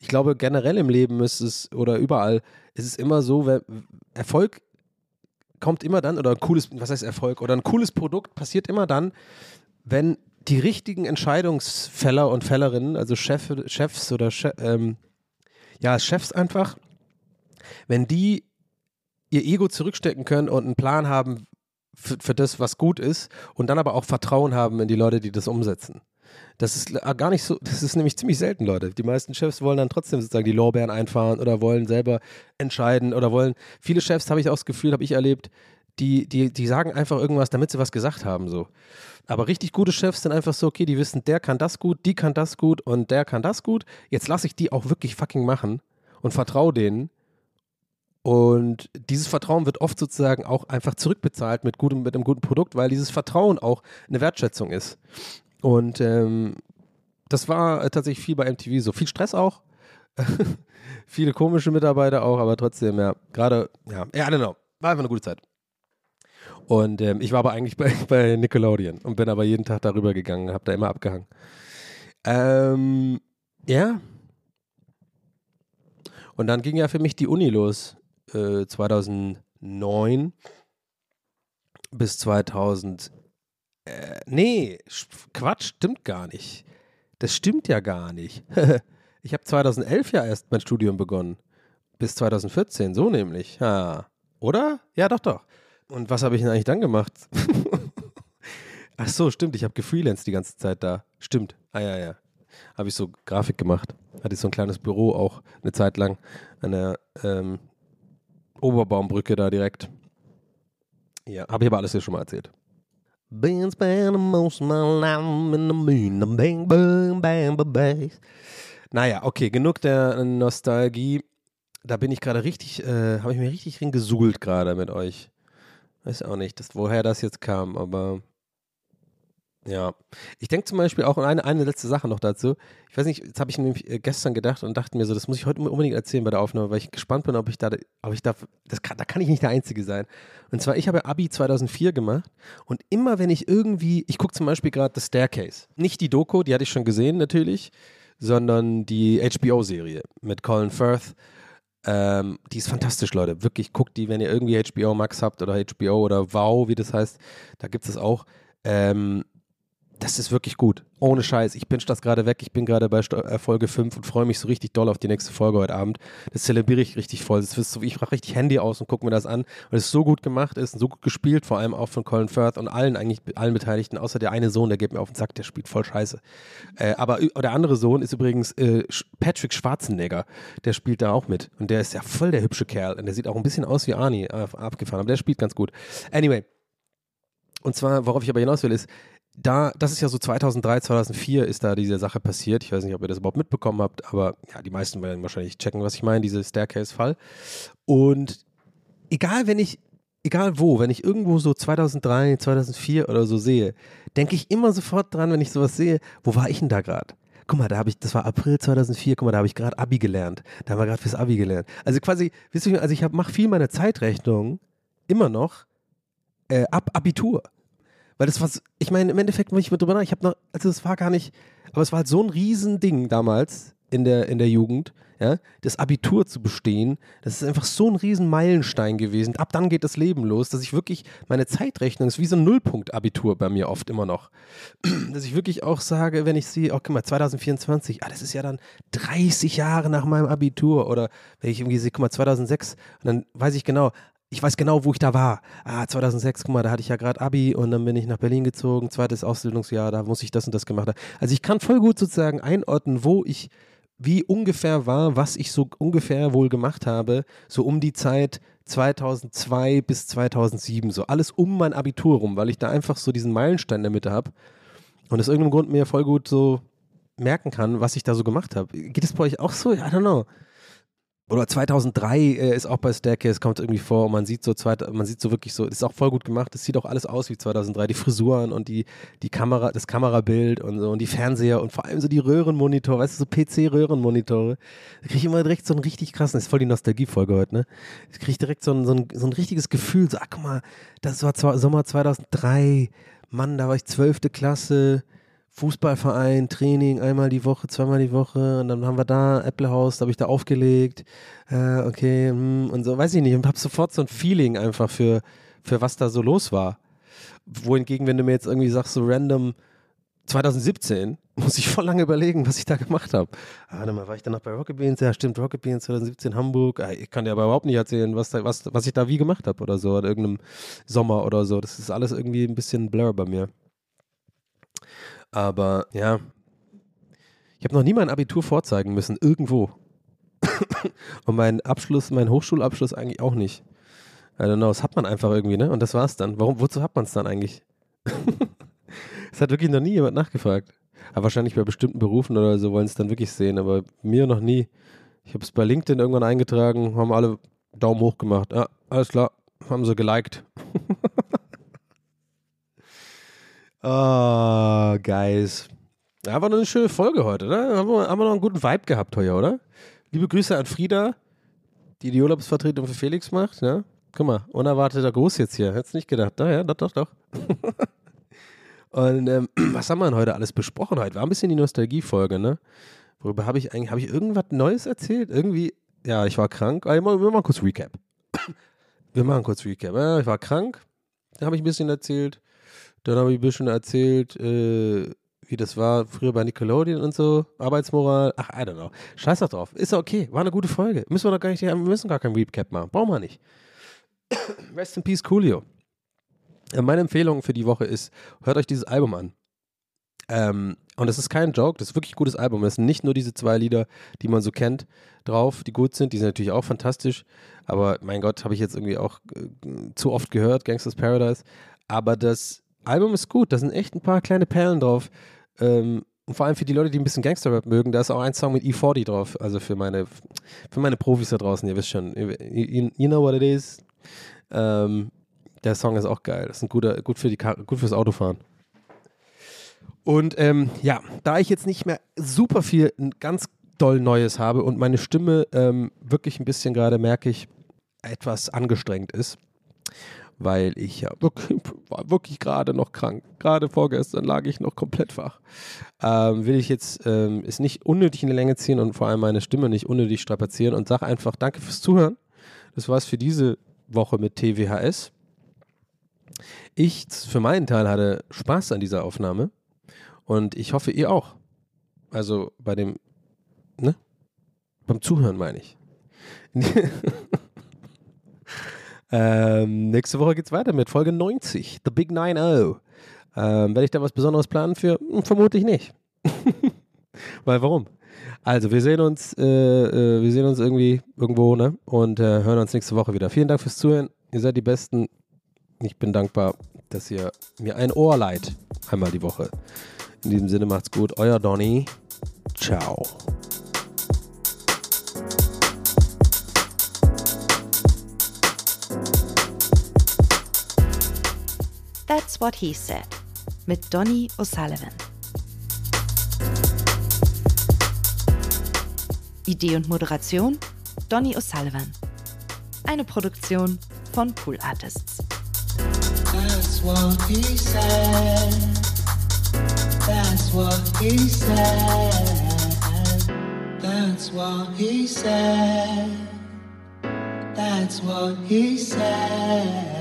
S2: ich glaube, generell im Leben ist es, oder überall, ist es immer so, wenn, Erfolg kommt immer dann, oder ein cooles, was heißt Erfolg, oder ein cooles Produkt passiert immer dann, wenn die richtigen Entscheidungsfäller und Fällerinnen, also Chef, Chefs oder Chef, ähm, ja, Chefs einfach, wenn die ihr Ego zurückstecken können und einen Plan haben für, für das, was gut ist und dann aber auch Vertrauen haben in die Leute, die das umsetzen. Das ist gar nicht so, das ist nämlich ziemlich selten, Leute. Die meisten Chefs wollen dann trotzdem sozusagen die Lorbeeren einfahren oder wollen selber entscheiden oder wollen. Viele Chefs habe ich auch das Gefühl, habe ich erlebt, die, die, die sagen einfach irgendwas, damit sie was gesagt haben. So. Aber richtig gute Chefs sind einfach so, okay, die wissen, der kann das gut, die kann das gut und der kann das gut. Jetzt lasse ich die auch wirklich fucking machen und vertraue denen. Und dieses Vertrauen wird oft sozusagen auch einfach zurückbezahlt mit, gutem, mit einem guten Produkt, weil dieses Vertrauen auch eine Wertschätzung ist. Und ähm, das war tatsächlich viel bei MTV so. Viel Stress auch. Viele komische Mitarbeiter auch, aber trotzdem, ja, gerade, ja, ja, I. War einfach eine gute Zeit. Und ähm, ich war aber eigentlich bei, bei Nickelodeon und bin aber jeden Tag darüber gegangen, habe da immer abgehangen. Ähm, ja. Und dann ging ja für mich die Uni los. Äh, 2009 bis 2011 äh, nee, Quatsch, stimmt gar nicht. Das stimmt ja gar nicht. ich habe 2011 ja erst mein Studium begonnen. Bis 2014, so nämlich. Ja. Oder? Ja, doch, doch. Und was habe ich denn eigentlich dann gemacht? Ach so, stimmt. Ich habe gefreelanced die ganze Zeit da. Stimmt. Ah, ja, ja. Habe ich so Grafik gemacht. Hatte ich so ein kleines Büro auch eine Zeit lang an der ähm, Oberbaumbrücke da direkt. Ja, habe ich aber alles hier schon mal erzählt. Been spending most of my life in the moon, the bang, bang, bang, bang. Naja, okay, genug der Nostalgie. Da bin ich gerade richtig, äh, habe ich mir richtig reingesuhlt gerade mit euch. Weiß auch nicht, dass, woher das jetzt kam, aber Ja, ich denke zum Beispiel auch eine, eine letzte Sache noch dazu. Ich weiß nicht, jetzt habe ich nämlich äh, gestern gedacht und dachte mir so, das muss ich heute unbedingt erzählen bei der Aufnahme, weil ich gespannt bin, ob ich da, ob ich da, das kann, da kann ich nicht der Einzige sein. Und zwar, ich habe Abi 2004 gemacht und immer wenn ich irgendwie, ich gucke zum Beispiel gerade The Staircase. Nicht die Doku, die hatte ich schon gesehen natürlich, sondern die HBO-Serie mit Colin Firth. Ähm, die ist fantastisch, Leute. Wirklich, guckt die, wenn ihr irgendwie HBO Max habt oder HBO oder Wow, wie das heißt. Da gibt es auch. Ähm, das ist wirklich gut. Ohne Scheiß. Ich binge das gerade weg. Ich bin gerade bei äh, Folge 5 und freue mich so richtig doll auf die nächste Folge heute Abend. Das zelebriere ich richtig voll. Das ist so, ich mache richtig Handy aus und gucke mir das an, weil es so gut gemacht ist und so gut gespielt, vor allem auch von Colin Firth und allen eigentlich allen Beteiligten, außer der eine Sohn, der geht mir auf den Sack, der spielt voll scheiße. Äh, aber der andere Sohn ist übrigens äh, Patrick Schwarzenegger. Der spielt da auch mit. Und der ist ja voll der hübsche Kerl. Und der sieht auch ein bisschen aus wie Arnie, äh, abgefahren. Aber der spielt ganz gut. Anyway. Und zwar, worauf ich aber hinaus will, ist, da, das ist ja so 2003, 2004 ist da diese Sache passiert. Ich weiß nicht, ob ihr das überhaupt mitbekommen habt, aber ja, die meisten werden wahrscheinlich checken, was ich meine, diese Staircase-Fall. Und egal, wenn ich, egal wo, wenn ich irgendwo so 2003, 2004 oder so sehe, denke ich immer sofort dran, wenn ich sowas sehe, wo war ich denn da gerade? Guck mal, da habe ich, das war April 2004, guck mal, da habe ich gerade Abi gelernt. Da haben wir gerade fürs Abi gelernt. Also quasi, wisst ihr, also ich mache viel meine Zeitrechnung immer noch äh, ab Abitur. Weil das war, ich meine, im Endeffekt, wenn ich mir drüber nach, ich habe noch, also es war gar nicht, aber es war halt so ein Riesending damals in der, in der Jugend, ja, das Abitur zu bestehen, das ist einfach so ein riesen Meilenstein gewesen. Ab dann geht das Leben los, dass ich wirklich, meine Zeitrechnung ist wie so ein Nullpunkt-Abitur bei mir oft immer noch. Dass ich wirklich auch sage, wenn ich sehe, oh, guck mal, 2024, ah, das ist ja dann 30 Jahre nach meinem Abitur oder wenn ich irgendwie sehe, guck mal, 2006 und dann weiß ich genau, ich weiß genau, wo ich da war. Ah, 2006, guck mal, da hatte ich ja gerade Abi und dann bin ich nach Berlin gezogen, zweites Ausbildungsjahr, da muss ich das und das gemacht haben. Also ich kann voll gut sozusagen einordnen, wo ich wie ungefähr war, was ich so ungefähr wohl gemacht habe, so um die Zeit 2002 bis 2007, so alles um mein Abitur rum, weil ich da einfach so diesen Meilenstein in der Mitte habe und aus irgendeinem Grund mir voll gut so merken kann, was ich da so gemacht habe. Geht es bei euch auch so? I don't know. Oder 2003 äh, ist auch bei Staircase, kommt irgendwie vor und man sieht so, zweit, man sieht so wirklich so, ist auch voll gut gemacht, es sieht auch alles aus wie 2003, die Frisuren und die, die Kamera, das Kamerabild und so und die Fernseher und vor allem so die Röhrenmonitore, weißt du, so PC-Röhrenmonitore. Da kriege ich immer direkt so einen richtig krassen, ist voll die Nostalgie-Folge heute, ne? Ich kriege direkt so ein, so, ein, so ein richtiges Gefühl, so, ach guck mal, das war Sommer 2003, Mann, da war ich 12. Klasse, Fußballverein, Training einmal die Woche, zweimal die Woche und dann haben wir da Apple House, da habe ich da aufgelegt, äh, okay, hm, und so, weiß ich nicht, und habe sofort so ein Feeling einfach für, für was da so los war. Wohingegen, wenn du mir jetzt irgendwie sagst, so random 2017, muss ich voll lange überlegen, was ich da gemacht habe. Ah, warte mal, war ich dann noch bei Rocket Beans? Ja, stimmt, Rocket Beans 2017 Hamburg. Ah, ich kann dir aber überhaupt nicht erzählen, was, da, was, was ich da wie gemacht habe oder so, in irgendeinem Sommer oder so. Das ist alles irgendwie ein bisschen blur bei mir. Aber ja, ich habe noch nie mein Abitur vorzeigen müssen, irgendwo. Und mein Abschluss, mein Hochschulabschluss eigentlich auch nicht. I don't know, das hat man einfach irgendwie, ne? Und das war's dann. Warum, wozu hat man es dann eigentlich? Es hat wirklich noch nie jemand nachgefragt. Aber wahrscheinlich bei bestimmten Berufen oder so wollen es dann wirklich sehen, aber mir noch nie. Ich habe es bei LinkedIn irgendwann eingetragen, haben alle Daumen hoch gemacht. Ja, alles klar, haben sie geliked. Ah, guys. Ja, war noch eine schöne Folge heute, ne? Haben wir, haben wir noch einen guten Vibe gehabt heute, oder? Liebe Grüße an Frieda, die die Urlaubsvertretung für Felix macht, ne? Guck mal, unerwarteter Gruß jetzt hier. Hättest nicht gedacht. Da, ja, doch, doch, doch. Und ähm, was haben wir denn heute alles besprochen heute? War ein bisschen die Nostalgie-Folge, ne? Worüber habe ich eigentlich, habe ich irgendwas Neues erzählt? Irgendwie, ja, ich war krank. Ah, Wir wir machen kurz Recap. Wir machen kurz Recap. Ja, ich war krank, da habe ich ein bisschen erzählt. Dann habe ich ein bisschen erzählt, äh, wie das war früher bei Nickelodeon und so, Arbeitsmoral. Ach, I don't know. Scheiß doch drauf. Ist okay, war eine gute Folge. Müssen wir doch gar nicht, wir müssen gar kein Recap machen. Brauchen wir nicht. Rest in Peace, Coolio. Äh, Meine Empfehlung für die Woche ist, hört euch dieses Album an. Ähm, und das ist kein Joke, das ist wirklich ein gutes Album. Es sind nicht nur diese zwei Lieder, die man so kennt, drauf, die gut sind. Die sind natürlich auch fantastisch. Aber mein Gott, habe ich jetzt irgendwie auch äh, zu oft gehört, Gangsters Paradise. Aber das Album ist gut, da sind echt ein paar kleine Perlen drauf. Ähm, und vor allem für die Leute, die ein bisschen Gangster-Rap mögen, da ist auch ein Song mit E40 drauf. Also für meine, für meine Profis da draußen, ihr wisst schon. You, you know what it is. Ähm, der Song ist auch geil. Das ist ein guter, gut, für die, gut fürs Autofahren. Und ähm, ja, da ich jetzt nicht mehr super viel ganz doll Neues habe und meine Stimme ähm, wirklich ein bisschen gerade, merke ich, etwas angestrengt ist, weil ich ja wirklich, war wirklich gerade noch krank. Gerade vorgestern lag ich noch komplett wach. Ähm, will ich jetzt ähm, es nicht unnötig in die Länge ziehen und vor allem meine Stimme nicht unnötig strapazieren und sage einfach Danke fürs Zuhören. Das war's für diese Woche mit TWHS. Ich für meinen Teil hatte Spaß an dieser Aufnahme und ich hoffe, ihr auch. Also bei dem, ne? Beim Zuhören meine ich. ähm, nächste Woche geht's weiter mit Folge 90, The Big 9-0. Ähm, werde ich da was Besonderes planen für? Hm, vermutlich nicht. Weil warum? Also, wir sehen uns, äh, äh, wir sehen uns irgendwie irgendwo, ne? Und äh, hören uns nächste Woche wieder. Vielen Dank fürs Zuhören. Ihr seid die Besten. Ich bin dankbar, dass ihr mir ein Ohr leiht. Einmal die Woche. In diesem Sinne macht's gut. Euer Donny. Ciao.
S3: That's What He Said mit Donny O'Sullivan. Idee und Moderation Donny O'Sullivan. Eine Produktion von Pool Artists.
S4: That's what he said. That's what he said. That's what he said. That's what he said.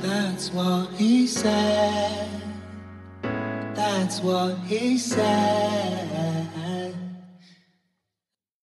S4: That's what he said. That's what he said.